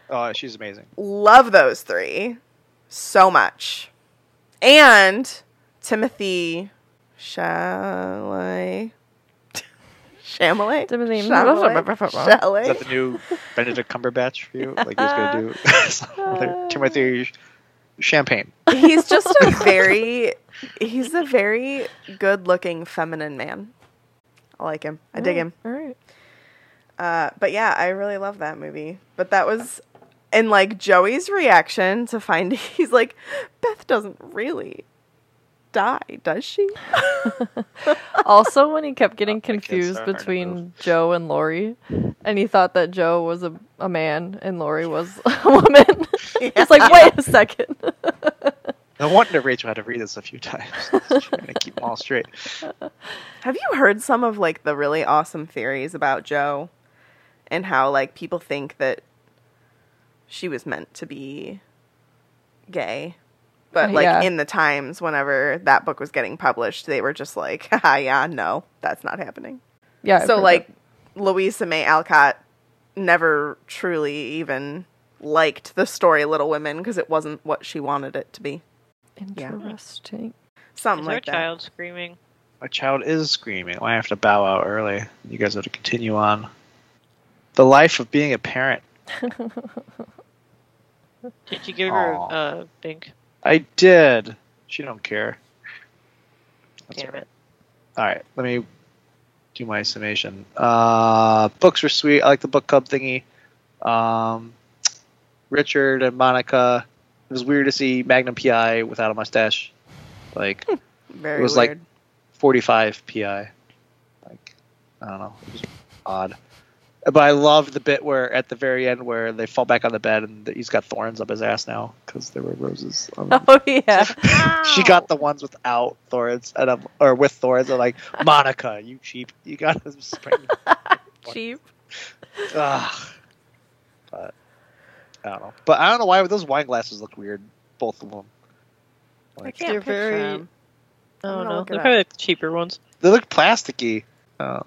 C: Oh, she's amazing.
E: Love those three so much, and Timothy Chalamet. Chalamet.
F: Timothy-
E: Chalamet.
C: Is
E: Chalamet.
C: that the new Benedict Cumberbatch for you? Like he was gonna do some other Timothy Champagne.
E: He's just a very he's a very good looking feminine man. I like him. I dig him.
F: All right.
E: Uh, but yeah, I really love that movie. But that was and like Joey's reaction to find he's like, Beth doesn't really die, does she?
F: Also, when he kept getting
C: my kids
F: confused
C: are hard to
F: between. Jo and Laurie, and he thought that Jo was a, a man and Laurie was a woman. it's like, wait a second.
C: I No wonder Rachel had to read this a few times. She's trying to keep them all straight.
E: Have you heard some of like the really awesome theories about Jo and how like people think that she was meant to be gay? But
F: Uh,
E: like
F: yeah.
E: in the times whenever that book was getting published, they were just like, Haha, yeah, no, that's not happening.
F: yeah.
E: So
F: heard
E: like Louisa May Alcott never truly even liked the story Little Women because it wasn't what she wanted it to be.
F: that.
E: yeah.
F: interesting.
E: Something
D: Is there a
E: like that.
D: child screaming?
C: My child is screaming. I have to bow out early. You guys have to continue on. The life of being a parent.
D: Did you give her a uh, big?
C: I did. She don't care. That's
D: Damn
C: right.
D: it.
C: All right, let me do my summation. Uh, books were sweet. I like the book club thingy. Um, Richard and Monica. It was weird to see Magnum PI without a mustache. Like
E: Very
C: It was like- 45 PI. Like, I don't know. It was odd. But I loved the bit where at the very end where they fall back on the bed and he's got thorns up his ass now because there were roses. On them.
F: Oh yeah.
C: she got the ones without thorns and I'm, or with thorns. I'm like, Monica, you cheap. You got to spring.
F: Cheap.
C: Ugh. But I don't know. But I don't know why those wine glasses look weird. Both of them.
E: I
C: Like,
E: can't
D: They're
E: picture
D: very-
E: him.
D: I
E: I'm
D: don't know. They're probably the cheaper ones.
C: they look plasticky. Oh,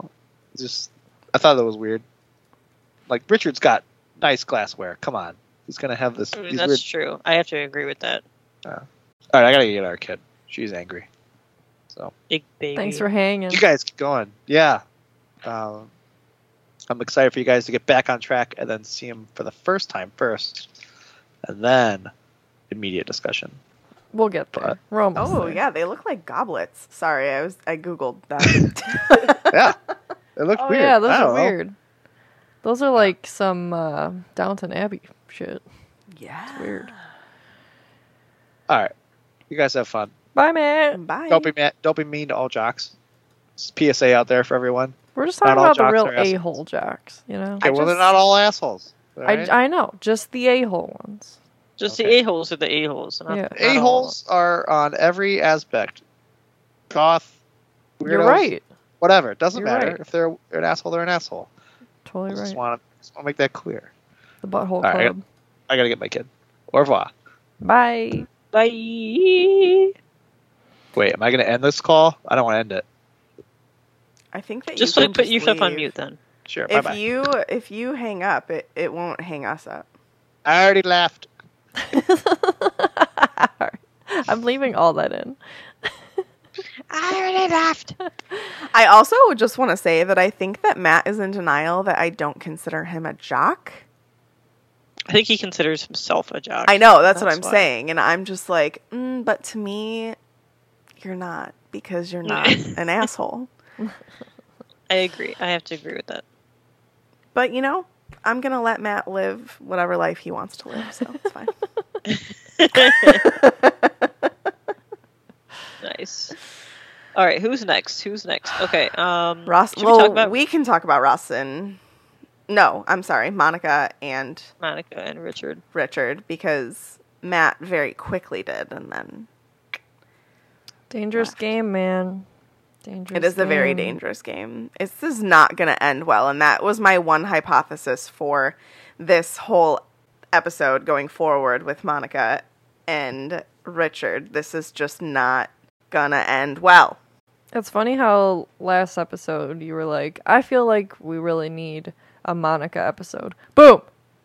C: just I thought that was weird. Like Richard's got nice glassware. Come on, he's gonna have this.
D: I mean, that's
C: weird-
D: true. I have to agree with that.
C: All right, I gotta get our kid. She's angry. So
D: Big baby.
F: Thanks for hanging.
C: you guys keep going. Yeah, um, I'm excited for you guys to get back on track and then see him for the first time first, and then immediate discussion.
F: We'll get there. We're almost
E: Oh
F: there.
E: yeah, they look like goblets. Sorry, I was I googled that.
C: Yeah, it looked
F: Oh
C: weird.
F: yeah, those are
C: don't know.
F: weird. Those are like some uh, Downton Abbey shit.
E: yeah.
F: Weird.
C: All right, you guys have fun.
F: Bye, man.
E: Bye.
C: Don't be mad, don't be mean to all jocks. It's PSA out there for everyone.
F: We're just talking
C: all
F: about the real a hole jocks, you know.
C: Okay,
E: I
C: well they're not all assholes. all right?
F: I, I know, just the a hole ones.
D: Just
C: Okay.
D: the a holes are the a holes. Not,
F: Yeah.
D: not all of
C: A-holes are on every aspect. Goth, weirdos,
F: You're right.
C: Whatever. It doesn't
F: You're
C: matter.
F: right.
C: If they're an asshole, they're an asshole.
F: Totally
C: I just
F: right.
C: want to make that clear.
F: The butthole
C: All right.
F: club.
C: I gotta get my kid. Au revoir.
F: Bye.
D: Bye.
C: Wait, am I gonna end this call? I don't want to end it.
E: I think that
D: Just
E: you
D: like put
E: just
D: yourself on mute then.
C: Sure. Bye
E: If
C: bye.
E: you if you hang up, it, it won't hang us up.
C: I already left.
F: I'm leaving all that in.
D: I already left.
E: I also just want to say that I think that Matt is in denial that I don't consider him a jock.
D: I think he considers himself a jock.
E: I know that's, what I'm
D: why.
E: saying, and I'm just like, mm, but to me, you're not because you're not an asshole.
D: I agree. I have to agree with that.
E: But you know, I'm gonna let Matt live whatever life he wants to live, so it's fine.
D: Nice. All right, who's next? Who's next? Okay. Um,
E: Ross, well,
D: we talk about
E: we can talk about Ross and no, I'm sorry, Monica and
D: Monica and Richard?
E: Richard because Matt very quickly did, and then
F: Dangerous
E: Left.
F: game, man. Dangerous.
E: it is a very dangerous game. It's this is not going to end well, and that was my one hypothesis for this whole episode going forward with Monica and Richard. This is just not gonna end well.
F: It's funny how last episode you were like, I feel like we really need a Monica episode. Boom!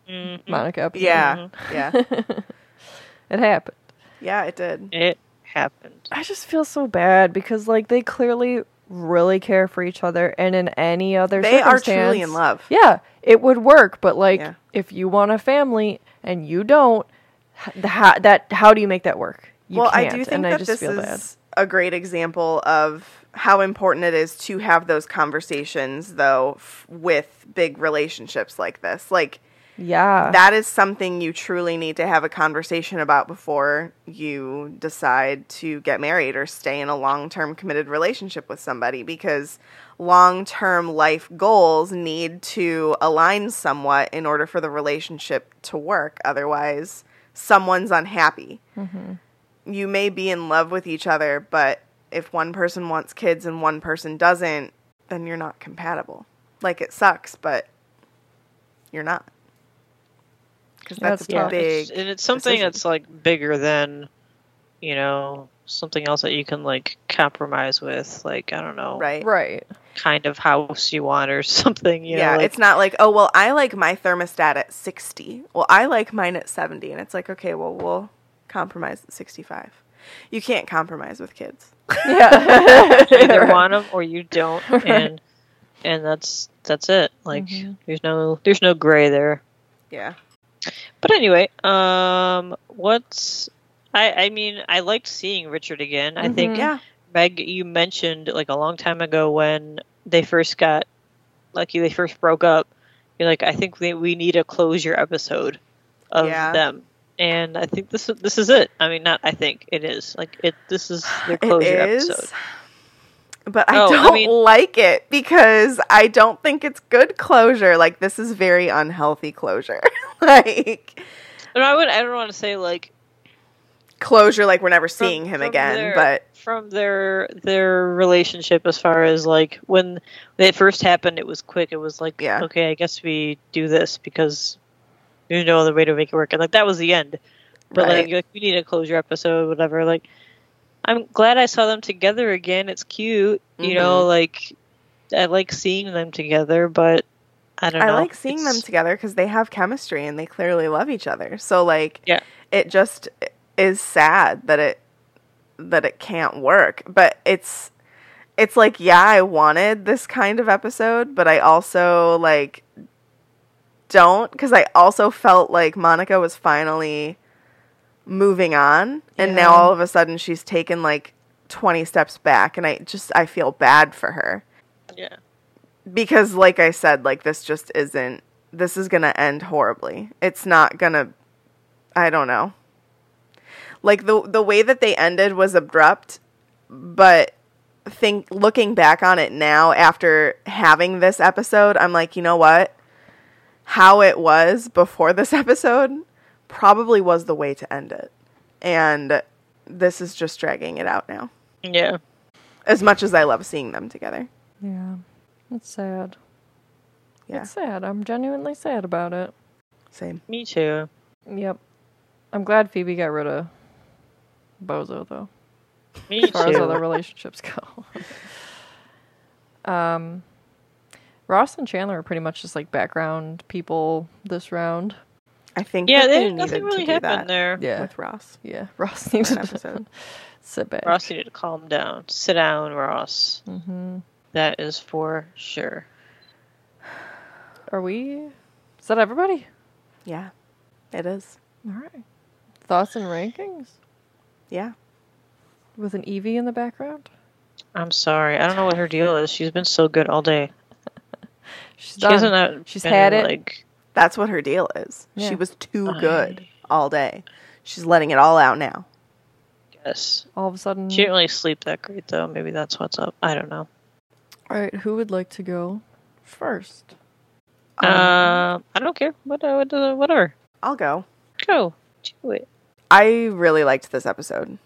D: Mhm.
F: Monica episode.
E: Yeah, yeah,
F: it happened.
E: yeah. It did.
D: It happened.
F: I just feel so bad because like they clearly really care for each other and in any other
E: They are truly in love.
F: Yeah, it would work, but like
E: Yeah.
F: if you want a family and you don't, the, how, that how do you make that work? You
E: well,
F: can't,
E: I do think
F: and I
E: that
F: just
E: this
F: feel
E: is a great example of how important it is to have those conversations, though, f- with big relationships like this. Like.
F: Yeah,
E: that is something you truly need to have a conversation about before you decide to get married or stay in a long term committed relationship with somebody because long term life goals need to align somewhat in order for the relationship to work. Otherwise, someone's unhappy. Mm-hmm. You may be in love with each other, but if one person wants kids and one person doesn't, then you're not compatible. Like, it sucks, but you're not. Because that's,
F: That's
E: a
F: tough.
E: big.
D: It's- and it's something
E: decision.
D: that's like bigger than, you know, something else that you can like compromise with. Like I don't know,
E: right.
F: right.
D: kind of house you want or something. You
E: yeah,
D: know, like,
E: it's not like, oh, well, I like my thermostat at 60. Well, I like mine at 70. And it's like, okay, well, we'll compromise at 65. You can't compromise with kids.
F: Yeah,
D: you either want them or you don't, and and that's that's it. Like
F: Mhm.
D: there's no there's no gray there.
E: Yeah.
D: But anyway, um, what's I I mean I liked seeing Richard again. I think
F: Mhm.
E: Yeah.
D: Meg, you mentioned like a long time ago when they first got, like they first broke up. You're like, I think we we need a closure episode. of
E: Yeah.
D: them. And I think this is this is it. I mean, not I think it is. Like it. This is their closure
E: it is.
D: episode.
E: But I
D: Oh,
E: don't
D: mean-
E: like it because I don't think it's good closure. Like this is very unhealthy closure. like
D: And I would. I don't want to say like
E: closure like we're never
D: from-
E: seeing him
D: from
E: again,
D: their-
E: but
D: from their their relationship as far as like when it first happened, it was quick. It was like,
E: Yeah.
D: okay, I guess we do this because there's no other way to make it work. And like that was the end. But
E: Right.
D: like, like we need to close your episode, whatever. Like, I'm glad I saw them together again. It's cute, you know.
E: Mm-hmm.
D: Like, I like seeing them together, but I don't know.
E: I like seeing them together because they have chemistry and they clearly love each other. So like,
D: Yeah.
E: it just is sad that it that it can't work. But it's it's like, yeah, I wanted this kind of episode, but I also like don't because I also felt like Monica was finally moving on, and now all of a sudden she's taken like twenty steps back, and I just I feel bad for her.
D: Yeah.
E: because like i said like this just isn't this is gonna end horribly. It's not gonna i don't know. Like the the way that they ended was abrupt but think looking back on it now after having this episode i'm like you know what how it was before this episode probably was the way to end it and this is just dragging it out now
D: Yeah.
E: as much as i love seeing them together
F: Yeah. It's sad.
E: yeah
F: It's sad. I'm genuinely sad about it.
E: same
D: Me too.
F: Yep. I'm glad Phoebe got rid of Bozo though.
D: Me too.
F: As far as
D: too.
F: other relationships go. um Ross and Chandler are pretty much just like background people this round.
E: I think
D: Yeah,
E: that they
D: there,
E: needed
D: nothing really
E: to
D: happened there.
F: Yeah.
E: with Ross.
F: Yeah. Ross
E: for
F: needs
E: an
F: to
E: episode.
F: sit back.
D: Ross needed to calm down. Sit down, Ross.
F: hmm
D: That is for sure.
F: Are we Is that everybody?
E: Yeah, it is.
F: All right. Thoughts and rankings
E: Yeah,
F: with an Evie in the background?
D: I'm sorry. I don't know what her deal is. She's been so good all day.
F: She's
D: She
F: done.
D: hasn't. uh,
F: She's
D: been,
F: had it.
D: Like,
E: that's what her deal is.
F: Yeah.
E: She was too
D: I
E: good all day. She's letting it all out now.
D: yes.
F: All of a sudden.
D: She didn't really sleep that great though. Maybe that's what's up. I don't know.
F: All right, who would like to go first?
E: Um,
D: Um, I don't care. What, uh, what, uh, whatever.
E: I'll go.
D: Go. Do it.
E: I really liked this episode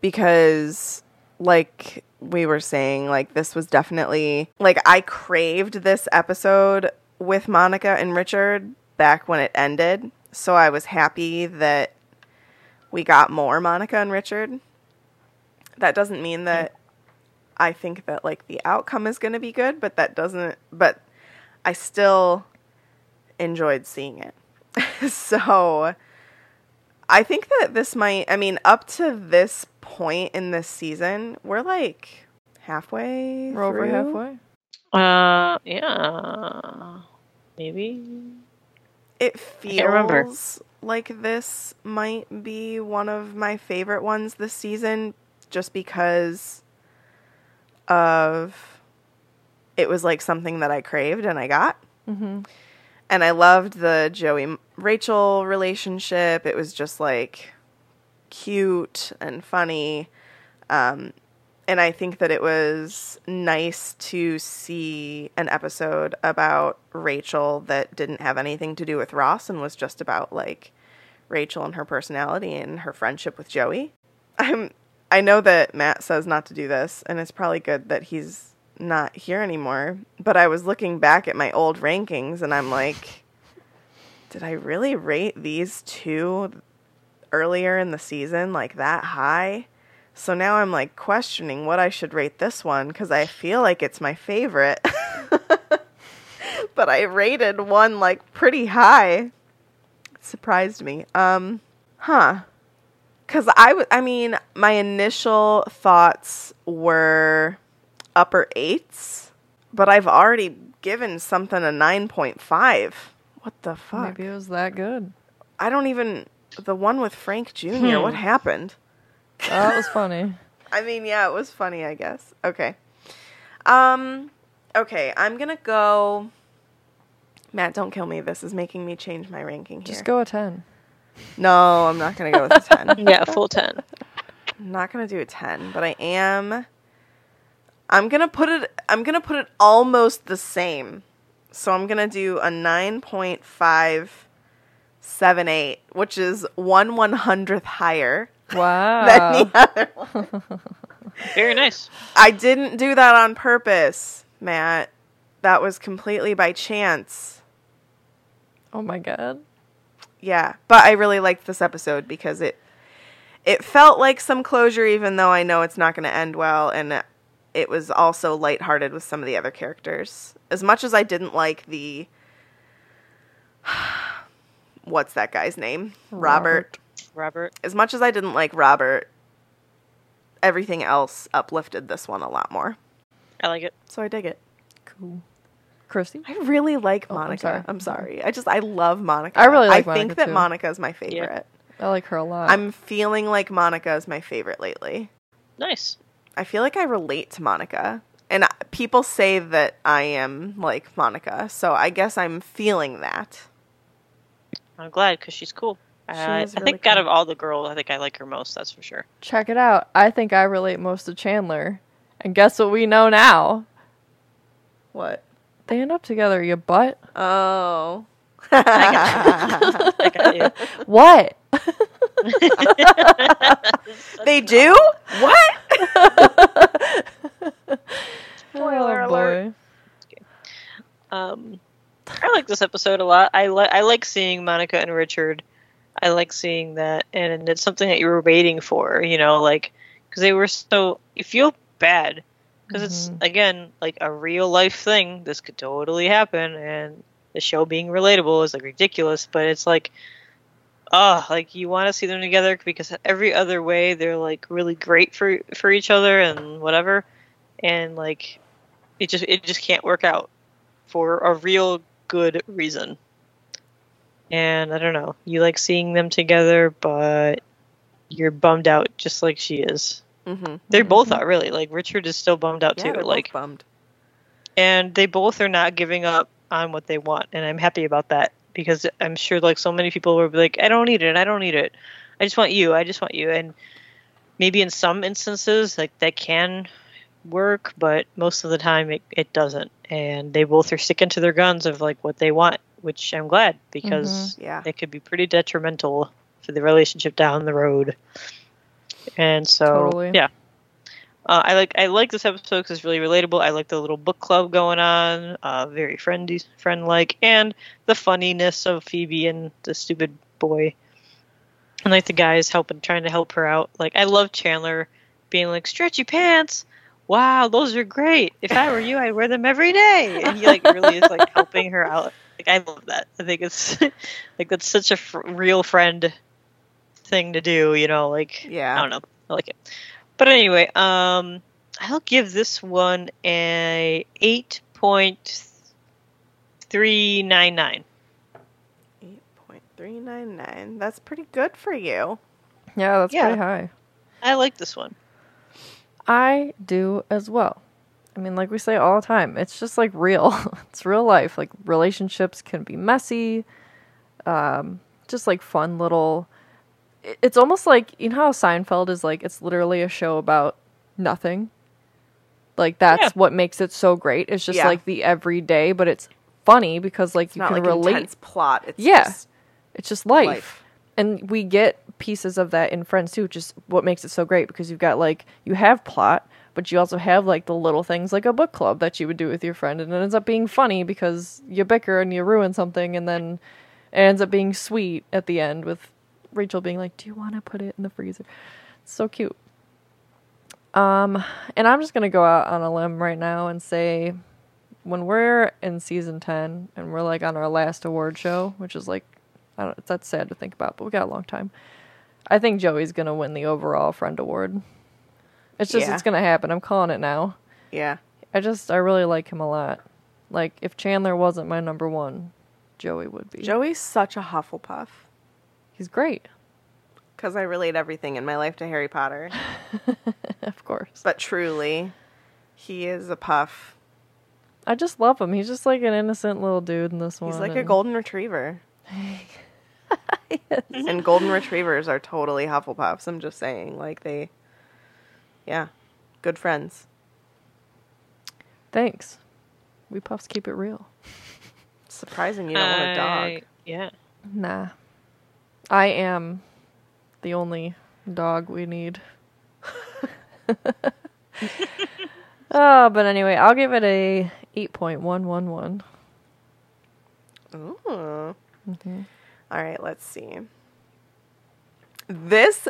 E: because, like we were saying, like this was definitely like I craved this episode with Monica and Richard back when it ended. So I was happy that we got more Monica and Richard. That doesn't mean that I think that like the outcome is going to be good, but that doesn't. But I still enjoyed seeing it. so I think that this might, I mean, up to this point in this season, we're like halfway.
F: We're over halfway.
D: Uh, yeah. Maybe.
E: It feels like this might be one of my favorite ones this season just because of it was like something that I craved and I got.
F: Mm-hmm.
E: And I loved the Joey Rachel relationship. It was just like cute and funny. Um, and I think that it was nice to see an episode about Rachel that didn't have anything to do with Ross and was just about like Rachel and her personality and her friendship with Joey. I'm I know that Matt says not to do this and it's probably good that he's not here anymore, but I was looking back at my old rankings and I'm like did I really rate these two earlier in the season like that high? So now I'm like questioning what I should rate this one because I feel like it's my favorite. but I rated one like pretty high. It surprised me. Um, huh. Cause I w- I mean, my initial thoughts were upper eights, but I've already given something a nine point five. What the fuck?
F: Maybe it was that good.
E: I don't even the one with Frank Jr. What happened?
F: That was funny.
E: I mean, yeah, it was funny, I guess. Okay. Um okay, I'm going to go Matt, don't kill me. This is making me change my ranking here.
F: Just go a 10.
E: No, I'm not gonna go with a ten.
D: Yeah, full ten.
E: I'm not gonna do a ten, but I am. I'm gonna put it. I'm gonna put it almost the same. So I'm gonna do a nine point five seven eight, which is one one hundredth higher than
F: Wow.
E: the other one.
D: Very nice.
E: I didn't do that on purpose, Matt. That was completely by chance.
F: Oh my god.
E: Yeah, but I really liked this episode because it it felt like some closure even though I know it's not going to end well and it was also lighthearted with some of the other characters. As much as I didn't like the what's that guy's name? Robert.
D: Robert.
E: As much as I didn't like Robert, everything else uplifted this one a lot more.
D: I like it.
E: So I dig it.
F: Cool. Christy?
E: I really like
F: Oh, I'm
E: Monica.
F: sorry.
E: I'm sorry. I just I love Monica.
F: I really like
E: I think that
F: too.
E: Monica is my favorite.
F: I like her a lot.
E: I'm feeling like Monica is my favorite lately.
D: Nice.
E: I feel like I relate to Monica. And people say that I am like Monica, so I guess I'm feeling that.
D: I'm glad because she's cool.
E: She
D: Uh,
E: is
D: I
E: really
D: think out of all the girls, I think I like her most. That's for sure.
F: Check it out. I think I relate most to Chandler. And guess what we know now?
E: What?
F: They end up together, you butt.
E: Oh.
D: I got you.
F: What?
E: they do? What?
D: Spoiler
F: Oh,
D: alert. Um, I like this episode a lot. I like I like seeing Monica and Richard. I like seeing that, and it's something that you were waiting for. You know, like because they were so you feel bad because it's again like a real life thing. This could totally happen, and the show being relatable is like ridiculous, but it's like. Oh, like you want to see them together because every other way they're like really great for for each other and whatever, and like it just it just can't work out for a real good reason. And I don't know, you like seeing them together, but you're bummed out just like she is.
E: Mm-hmm.
D: They both are really like Richard is still bummed out
E: Yeah,
D: too. Like,
E: bummed.
D: and they both are not giving up on what they want, and I'm happy about that because I'm sure like so many people will be like, I don't need it, I don't need it, I just want you, I just want you, and maybe in some instances like that can work, but most of the time it, it doesn't, and they both are sticking to their guns of like what they want, which I'm glad because mm-hmm.
E: Yeah.
D: it could be pretty detrimental for the relationship down the road. And so,
F: Totally.
D: yeah, uh, I like I like this episode because it's really relatable. I like the little book club going on, uh, very friendly, friend like, and the funniness of Phoebe and the stupid boy, and like the guys helping, trying to help her out. Like I love Chandler being like stretchy pants. Wow, those are great. If I were you, I'd wear them every day. And he like really is like helping her out. Like I love that. I think it's like that's such a fr- real friend thing to do. You know, like
E: Yeah.
D: I don't know. I like it. But anyway, um, I'll give this one a eight point three nine nine.
E: 8.399. That's pretty good for you.
F: Yeah, that's
D: Yeah.
F: pretty high.
D: I like this one.
F: I do as well. I mean, like we say all the time, it's just like real. it's real life. Like relationships can be messy. Um, just like fun little. It- It's almost like you know how Seinfeld is like it's literally a show about nothing. Like that's
D: Yeah.
F: what makes it so great. It's just
E: Yeah.
F: like the everyday, but it's funny because like
E: It's
F: you can
E: like
F: relate.
E: plot. It's
F: Yeah.
E: just
F: It's just life.
E: life.
F: And we get pieces of that in Friends too, is what makes it so great because you've got like you have plot, but you also have like the little things like a book club that you would do with your friend and it ends up being funny because you bicker and you ruin something and then it ends up being sweet at the end with Rachel being like, "Do you want to put it in the freezer?" It's so cute. Um, and I'm just gonna go out on a limb right now and say, when we're in season ten and we're like on our last award show, which is like, I don't, that's sad to think about, but we got a long time. I think Joey's gonna win the overall friend award. It's just
E: Yeah.
F: it's gonna happen. I'm calling it now.
E: yeah.
F: I just I really like him a lot. Like if Chandler wasn't my number one, Joey would be.
E: Joey's such a Hufflepuff
F: He's great,
E: because I relate everything in my life to Harry Potter.
F: of course.
E: But truly, he is a puff.
F: I just love him. He's just like an innocent little dude in this one.
E: He's like a golden retriever. And golden retrievers are totally Hufflepuffs. I'm just saying, like they, yeah, good friends.
F: Thanks. We puffs keep it real.
E: Surprising you don't want a dog.
D: Uh, yeah.
F: Nah. I am the only dog we need. oh, but anyway, I'll give it a 8.111.
E: Ooh.
F: Mm-hmm.
E: All right, let's see. This,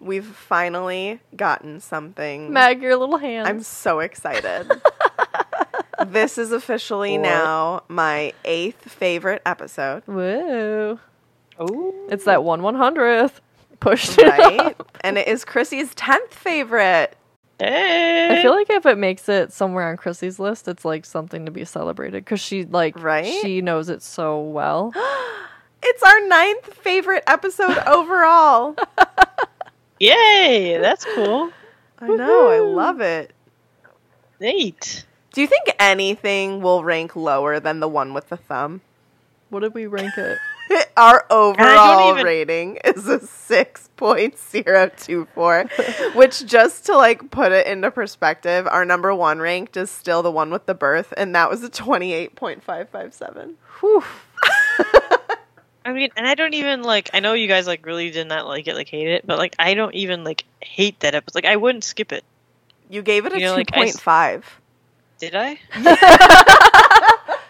E: we've finally gotten something.
F: Mag, your little hands.
E: I'm so excited. this is officially
C: What?
E: now my eighth favorite episode,
F: Whoa.
D: Oh.
F: It's that one one hundredth. Pushed it
E: right?
F: up.
E: and it is Chrissy's tenth favorite.
D: Hey.
F: I feel like if it makes it somewhere on Chrissy's list, it's like something to be celebrated because she like
E: Right?
F: she knows it so well.
E: It's our ninth favorite episode overall.
D: Yay! That's cool.
E: I know, I love it.
D: Neat.
E: Do you think anything will rank lower than the one with the thumb?
F: what did we rank it?
E: Our overall
D: even-
E: rating is a 6.024, which just to like put it into perspective, our number one ranked is still the one with the birth, and that was a 28.557.
F: Whew.
D: I mean, and I don't even like. I know you guys like really did not like it, like hate it, but like I don't even like hate that episode. Like I wouldn't skip it.
E: You gave it a
D: You know, like, I s-
E: 2.5.
D: Did I?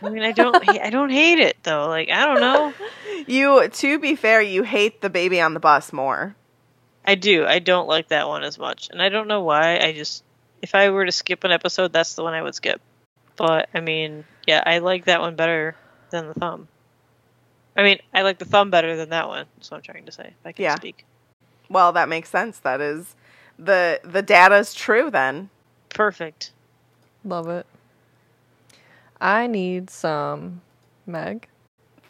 D: I mean, I don't. I don't hate it though. Like I don't know.
E: You, to be fair, you hate the baby on the bus more.
D: I do. I don't like that one as much, and I don't know why. I just, if I were to skip an episode, that's the one I would skip. But I mean, yeah, I like that one better than the thumb. I mean, I like the thumb better than that one. That's what I'm trying to say. If I can
E: Yeah.
D: speak.
E: Well, that makes sense. That is the the data's true then.
D: Perfect.
F: Love it. I need some Meg.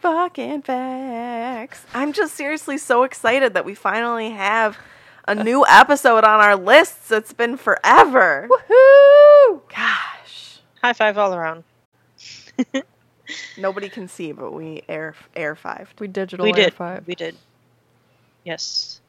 E: Fucking facts. I'm just seriously so excited that we finally have a new episode on our lists. It's been forever.
F: Woohoo!
E: Gosh.
D: High five all around.
E: Nobody can see, but we air air fived.
F: We digital
D: we
F: air
D: did.
F: five.
D: We did. Yes.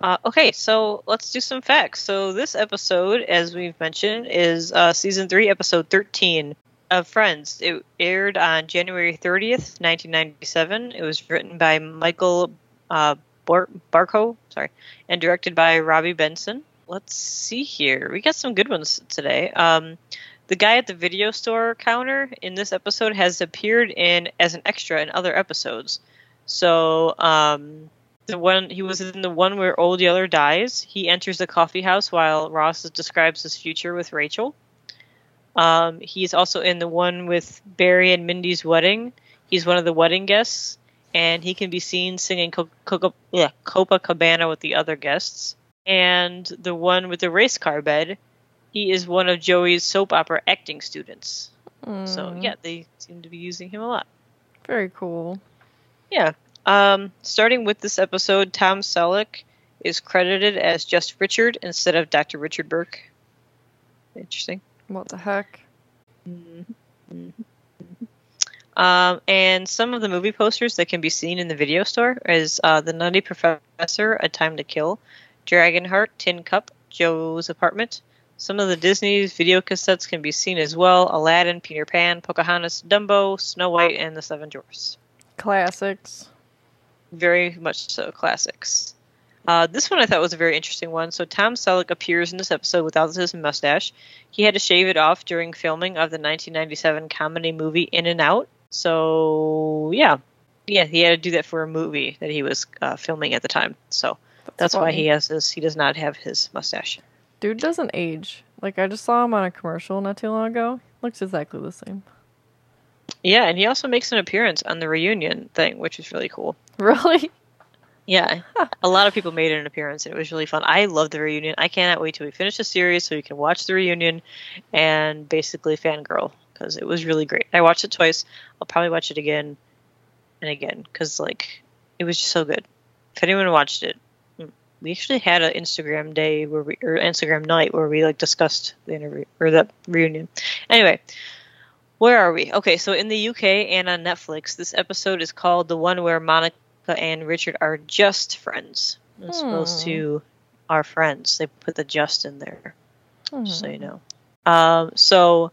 D: Uh, okay, so let's do some facts. So this episode, as we've mentioned, is uh, season three, episode thirteen of Friends. It aired on January thirtieth, nineteen ninety-seven. It was written by Michael uh, Bar- Borkow, sorry, and directed by Robby Benson. Let's see here. We got some good ones today. Um, the guy at the video store counter in this episode has appeared in as an extra in other episodes. So, um, the one he was in the one where Old Yeller dies. He enters the coffee house while Ross describes his future with Rachel. Um, he's also in the one with Barry and Mindy's wedding. He's one of the wedding guests, and he can be seen singing Co- Co- yeah, Copacabana with the other guests. And the one with the race car bed, he is one of Joey's soap opera acting students. So
F: Mm,
D: yeah, they seem to be using him a lot.
F: Very cool.
D: Yeah. Um, starting with this episode, Tom Selleck is credited as just Richard instead of Dr. Richard Burke. Interesting.
F: What the heck?
D: Um, and some of the movie posters that can be seen in the video store is uh, The Nutty Professor, A Time to Kill, Dragonheart, Tin Cup, Joe's Apartment. Some of the Disney's video cassettes can be seen as well Aladdin, Peter Pan, Pocahontas, Dumbo, Snow White, and the Seven Dwarfs.
F: Classics.
D: very much so classics. Uh, this one I thought was a very interesting one. So Tom Selleck appears in this episode without his mustache. He had to shave it off during filming of the 1997 comedy movie In and Out. So yeah, yeah, he had to do that for a movie that he was uh, filming at the time. So that's, why he has this. He does not have his mustache.
F: Dude doesn't age. Like I just saw him on a commercial not too long ago. Looks exactly the same.
D: Yeah, and he also makes an appearance on the reunion thing, which is really cool.
F: Really?
D: Yeah, a lot of people made an appearance, and it was really fun. I love the reunion. I cannot wait till we finish the series so you can watch the reunion and basically fangirl because it was really great. I watched it twice. I'll probably watch it again and again because like it was just so good. If anyone watched it, mm, we actually had an Instagram day where we or Instagram night where we like discussed the interview or the reunion. Anyway, where are we? Okay, so in the UK and on Netflix, this episode is called the one where Monica Monica and Richard are just friends, as opposed
F: Hmm.
D: to are friends. They put the just in there, just so
F: Hmm.
D: you know. Um, so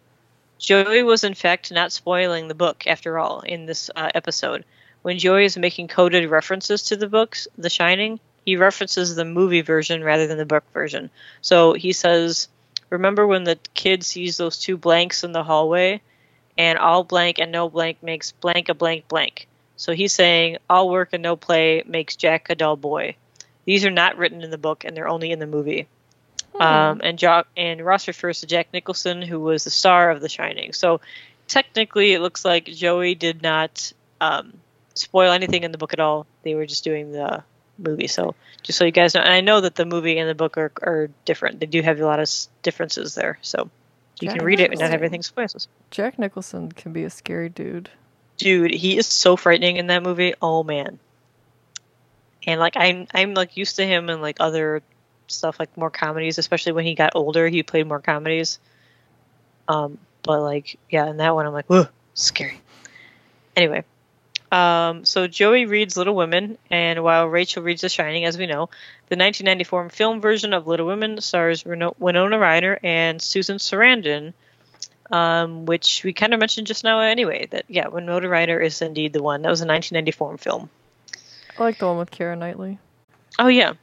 D: Joey was in fact not spoiling the book after all in this uh, episode. When Joey is making coded references to the books, The Shining, he references the movie version rather than the book version. So he says, "Remember when the kid sees those two blanks in the hallway, and all blank and no blank makes blank a blank blank." So he's saying all work and no play makes Jack a dull boy. These are not written in the book, and they're only in the movie. Um, and jo- and Ross refers to Jack Nicholson, who was the star of The Shining. So technically, it looks like Joey did not um, spoil anything in the book at all. They were just doing the movie. So just so you guys know, and I know that the movie and the book are, are different. They do have a lot of differences there. So you
F: Jack
D: can read it and not have
F: Nicholson.
D: anything spoiled.
F: Jack Nicholson can be a scary dude.
D: Dude, he is so frightening in that movie. Oh man. And like I'm I'm like used to him in like other stuff like more comedies, especially when he got older, he played more comedies. Um but like yeah, in that one I'm like, whoa, scary. Anyway. Um, so Joey reads Little Women, and while Rachel reads The Shining, as we know, the 1994 film version of Little Women stars Winona Ryder and Susan Sarandon, um, which we kind of mentioned just now anyway. That yeah, Winona Ryder is indeed the one. That was a 1994 film.
F: I like the one with Keira Knightley.
D: Oh yeah,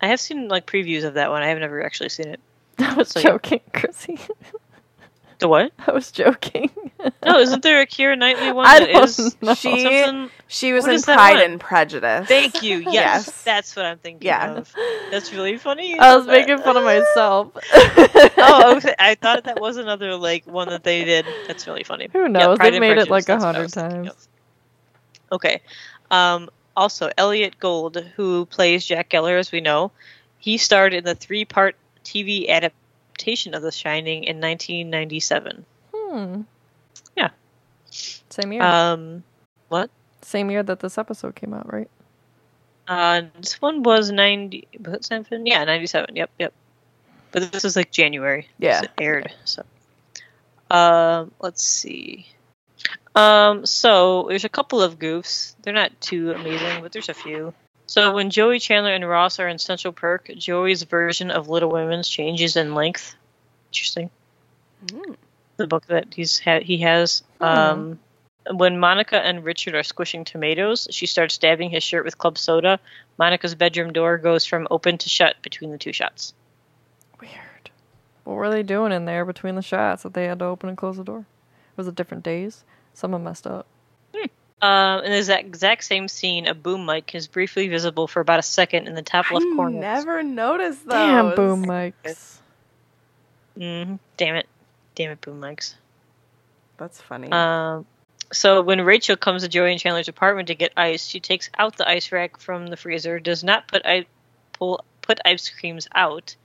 D: I have seen like previews of that one. I have never actually seen it.
F: I was
D: So,
F: joking, Chrissy.
D: The what?
F: I was joking.
D: No, isn't there a Keira Knightley one
F: I
D: that
F: don't
D: is
F: know.
E: She
D: something?
E: she was
D: What
E: in Pride and Prejudice.
D: Thank you. Yes,
E: Yes.
D: that's what I'm thinking
E: Yeah.
D: of. That's really funny.
F: I was
D: that.
F: making fun of myself.
D: oh, okay. I thought that was another like one that they did. That's really funny.
F: Who knows? They've
D: and
F: made it like a
D: that's what I
F: hundred times.
D: Okay. Um, also, Elliott Gould, who plays Jack Geller, as we know, he starred in the three-part TV adaptation of The Shining in 1997.
F: Hmm.
D: Yeah.
F: Same year.
D: Um, what?
F: Same year that this episode came out, right?
D: Uh, this one was 90. Was it 7? Yeah, 97. Yep, yep. But this is like January.
F: Yeah.
D: It aired. So, um, let's see. Um, so there's a couple of goofs. They're not too amazing, but there's a few. So when Joey Chandler and Ross are in Central Perk, Joey's version of Little Women's changes in length. Interesting.
E: Mm.
D: The book that he's ha- he has. Um, when Monica and Richard are squishing tomatoes, she starts dabbing his shirt with club soda. Monica's bedroom door goes from open to shut between the two shots.
F: Weird. What were they doing in there between the shots that they had to open and close the door? Was it different days? Someone messed up.
D: Um, in the exact same scene, a boom mic is briefly visible for about a second in the top left
E: I
D: corner.
E: never noticed those.
F: Damn, boom mics.
D: hmm Damn it. Damn it, boom mics.
E: That's funny.
D: Um, so when Rachel comes to Joey and Chandler's apartment to get ice, she takes out the ice rack from the freezer, does not put I- pull put ice creams out,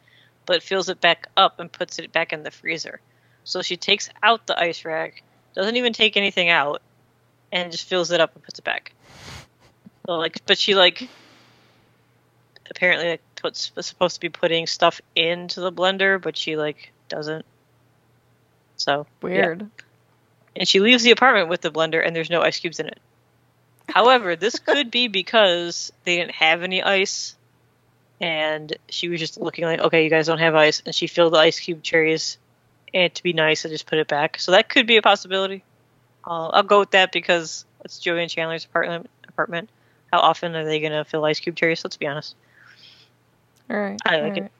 D: but fills it back up and puts it back in the freezer. So she takes out the ice rack, doesn't even take anything out, and just fills it up and puts it back. So like, but she like apparently like puts was supposed to be putting stuff into the blender, but she like doesn't. So yeah
F: Weird.
D: and she leaves the apartment with the blender and there's no ice cubes in it. However, this could be because they didn't have any ice and she was just looking like, okay, you guys don't have ice, and she filled the ice cube cherries and to be nice, I just put it back. So that could be a possibility. I'll, I'll go with that because it's Joey and Chandler's apartment. Apartment. How often are they gonna fill ice cube cherries? Let's be honest.
F: All right.
D: I like it.
F: right.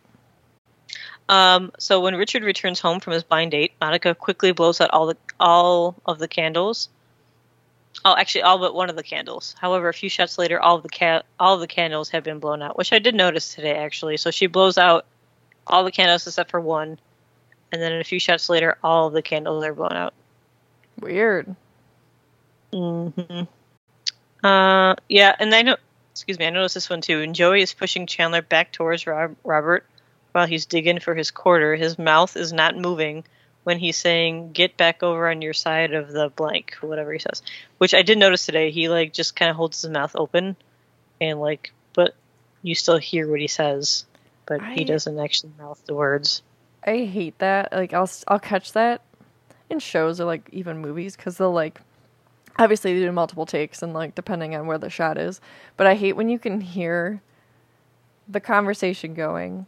D: Um, so when Richard returns home from his blind date, Monica quickly blows out all the all of the candles. Oh, actually, all but one of the candles. However, a few shots later, all of the ca- all of the candles have been blown out, which I did notice today, actually. So she blows out all the candles except for one, and then a few shots later, all of the candles are blown out.
F: Weird.
D: hmm Uh, yeah, and I know. Excuse me, I noticed this one too. And Joey is pushing Chandler back towards Rob- Robert while he's digging for his quarter. His mouth is not moving when he's saying, "Get back over on your side of the blank," whatever he says. Which I did notice today. He like just kind of holds his mouth open, and like, but you still hear what he says, but
F: I-
D: he doesn't actually mouth the words.
F: I hate that. Like I'll I'll catch that in shows or like even movies because they'll like obviously they do multiple takes and like depending on where the shot is. But I hate when you can hear the conversation going,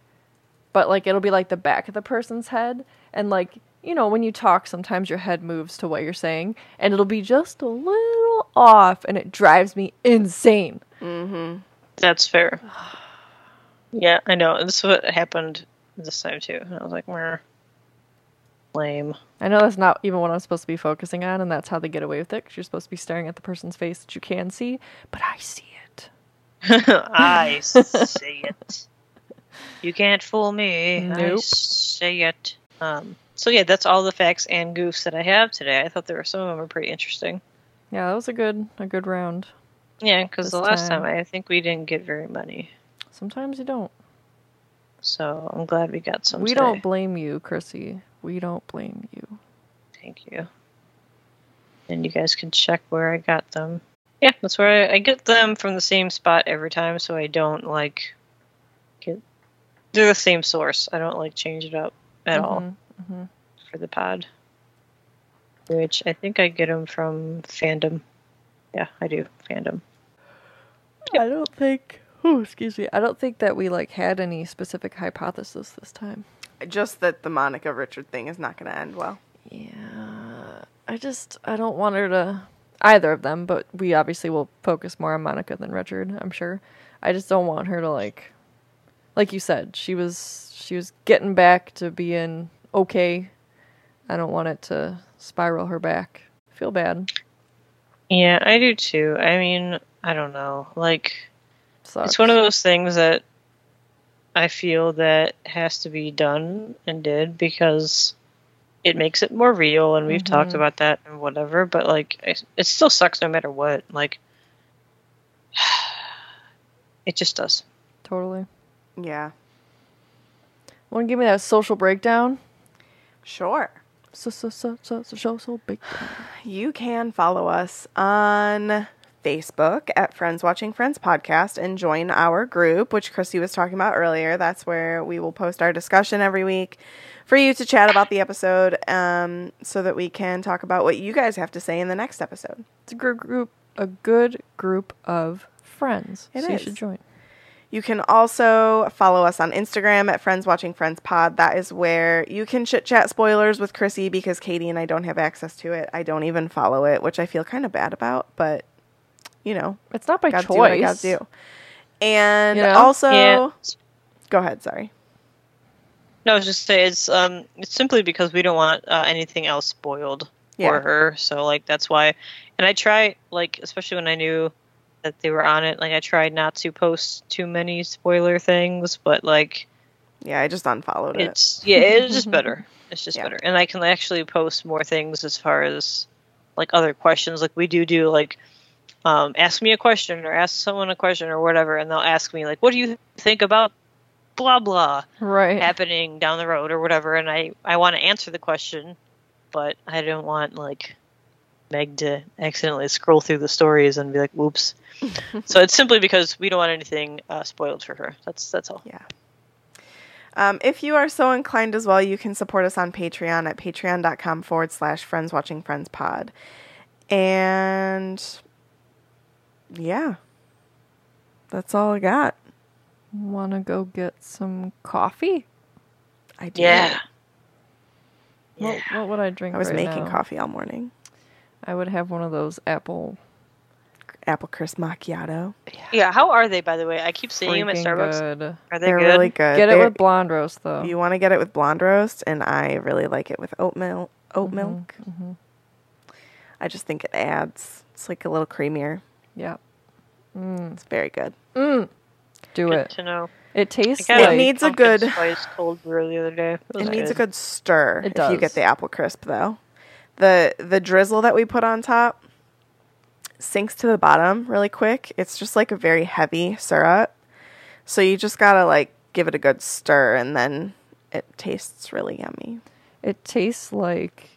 F: but like it'll be like the back of the person's head and like you know when you talk sometimes your head moves to what you're saying and it'll be just a little off and it drives me insane. Mm-hmm.
D: That's fair. Yeah, I know. This is what happened this time too. I was like, Meh. Lame.
F: I know that's not even what I'm supposed to be focusing on, and that's how they get away with it. Because you're supposed to be staring at the person's face that you can see, but I see it.
D: I see it. You can't fool me. I see it. Um, so yeah, that's all the facts and goofs that I have today. I thought there were some of them were pretty interesting.
F: Yeah, that was a good a good round.
D: Yeah, because the last
F: time.
D: time I think we didn't get very many,
F: Sometimes you don't.
D: so I'm glad we got some.
F: we
D: today.
F: don't blame you, Chrissy. We don't blame you.
D: Thank you. And you guys can check where I got them. Yeah, that's where I, I get them from the same spot every time, so I don't like get. They're the same source. I don't like change it up at all
F: Mhm, mhm.
D: for the pod. Which I think I get them from fandom. Yeah, I do fandom.
F: I don't think. Oh, excuse me. I don't think that we like had any specific hypothesis this time.
E: Just that the Monica Richard thing is not going to end well.
F: Yeah, I just I don't want her to either of them, but we obviously will focus more on Monica than Richard. I'm sure. I just don't want her to like, like you said, she was she was getting back to being okay. I don't want it to spiral her back. Feel bad.
D: Yeah, I do too. I mean, I don't know. Like,
F: Sucks.
D: It's one of those things that I feel that has to be done and did because it makes it more real, and we've talked
F: Mhm.
D: about that and whatever. But like, it, it still sucks no matter what. Like, it just does.
F: totally.
E: Yeah.
F: Want to give me that social breakdown?
E: Sure.
F: So so so so so social breakdown.
E: You can follow us on Facebook at Friends Watching Friends Podcast and join our group, which Chrissy was talking about earlier. That's where we will post our discussion every week for you to chat about the episode um, so that we can talk about what you guys have to say in the next episode.
F: It's a good group, a good group of friends.
E: It
F: so you should join.
E: You can also follow us on Instagram at Friends Watching Friends Pod. That is where you can chit chat spoilers with Chrissy because Katie and I don't have access to it. I don't even follow it, which I feel kind of bad about, but you know,
F: It's not by
E: gotta
F: choice.
E: do what I gotta do. And
F: You know?
E: also,
D: Yeah.
E: go ahead. Sorry.
D: No, I was just say it's um it's simply because we don't want uh, anything else spoiled
E: Yeah.
D: for her. So like that's why. And I try like especially when I knew that they were on it. Like I tried not to post too many spoiler things, but like
E: Yeah, I just unfollowed it.
D: it's yeah, it's just better. It's just
E: Yeah.
D: better, and I can actually post more things as far as like other questions. Like we do do like um, ask me a question or ask someone a question or whatever, and they'll ask me like, "What do you think about blah blah
F: Right.
D: happening down the road or whatever?" And I I want to answer the question, but I don't want like Meg to accidentally scroll through the stories and be like, "Whoops." so it's simply because we don't want anything uh, spoiled for her. That's that's all.
E: Um, if you are so inclined as well, you can support us on Patreon at patreon.com forward slash friends watching friends pod. And yeah, that's all I got.
F: Want to go get some coffee?
E: I do.
D: Yeah.
F: What, what would I drink?
E: I was
F: right
E: making
F: now?
E: coffee all morning.
F: I would have one of those apple.
E: Apple crisp macchiato.
D: Yeah, how are they, by the way? I keep seeing them at Starbucks.
F: Good.
D: Are they
E: They're
D: good?
E: really good.
F: Get it
E: They're-
F: with blonde roast though.
E: You want to get it with blonde roast, and I really like it with oat milk. Oat
F: Mhm,
E: milk.
F: mhm.
E: I just think it adds. It's like a little creamier.
F: Yeah. Mm.
E: It's very good.
F: Mm. Do
D: Good
F: it.
D: to know.
F: It tastes
D: I got
E: It needs a
D: pumpkin
E: good-
D: spice cold brew the other day. It,
E: It needs a
D: good.
E: good stir
F: It
E: if you get the apple crisp though. The the drizzle that we put on top sinks to the bottom really quick. It's just like a very heavy syrup. So you just got to like give it a good stir and then it tastes really yummy.
F: it tastes like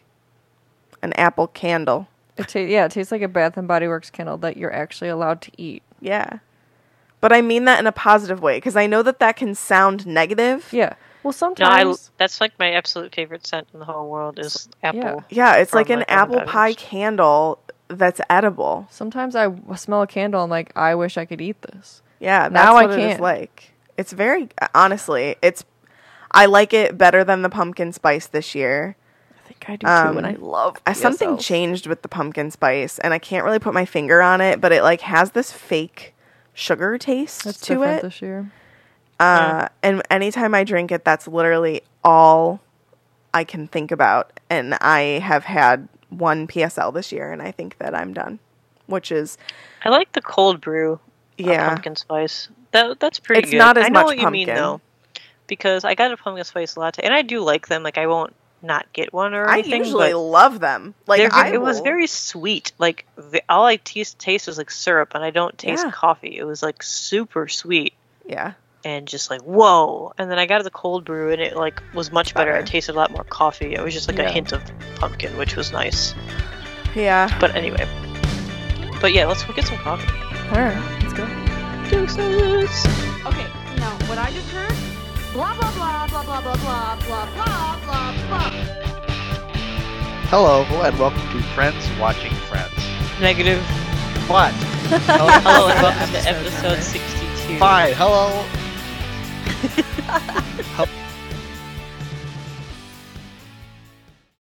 E: An apple candle.
F: It ta- yeah, it tastes like a Bath and Body Works candle that you're actually allowed to eat.
E: Yeah. But I mean that in a positive way because I know that that can sound negative.
F: Yeah. Well,
D: No, I,
F: sometimes
D: that's like my absolute favorite scent in the whole world is apple.
E: Yeah, it's like an
D: like, Bath and
E: apple pie candle that's edible.
F: Sometimes I smell a candle and like I wish I could eat this.
E: Yeah, that's
F: Now I
E: what it is
F: can't.
E: like. It's very honestly, it's I like it better than the pumpkin spice this year.
F: I think I do too, and I
E: Um,
F: love
E: Something changed with the pumpkin spice, and I can't really put my finger on it, but it like has this fake sugar taste
F: That's
E: to it.
F: this year.
E: Uh, and anytime I drink it, that's literally all I can think about. And I have had one PSL this year, and I think that I'm done. Which is,
D: I like the cold brew.
E: yeah,
D: pumpkin spice. That that's pretty
E: It's
D: good.
E: not as
D: I know
E: much
D: what you mean
E: pumpkin.
D: though, because I got a pumpkin spice latte, and I do like them. Like I won't not get one or anything.
E: I
D: anything.
E: usually
D: but
E: love them. Like
D: they're
E: I
D: ve- it was very sweet. Like the, all I taste taste was like syrup, and I don't taste
E: Yeah.
D: coffee. It was like super sweet
E: yeah.
D: and just like whoa. And then I got the cold brew, and it like was much better.
E: Better.
D: It tasted a lot more coffee. It was just like
F: Yeah.
D: a hint of pumpkin, which was nice.
E: Yeah.
D: But anyway, but yeah, let's go get some coffee.
F: All right, let's go.
D: Deuces.
G: Okay, now what I just heard, blah blah blah blah blah blah blah blah blah blah blah.
C: Hello, and welcome to Friends Watching Friends.
D: Negative.
C: What?
D: Hello, hello and welcome to episode 62.
C: Fine. Hello. Hel-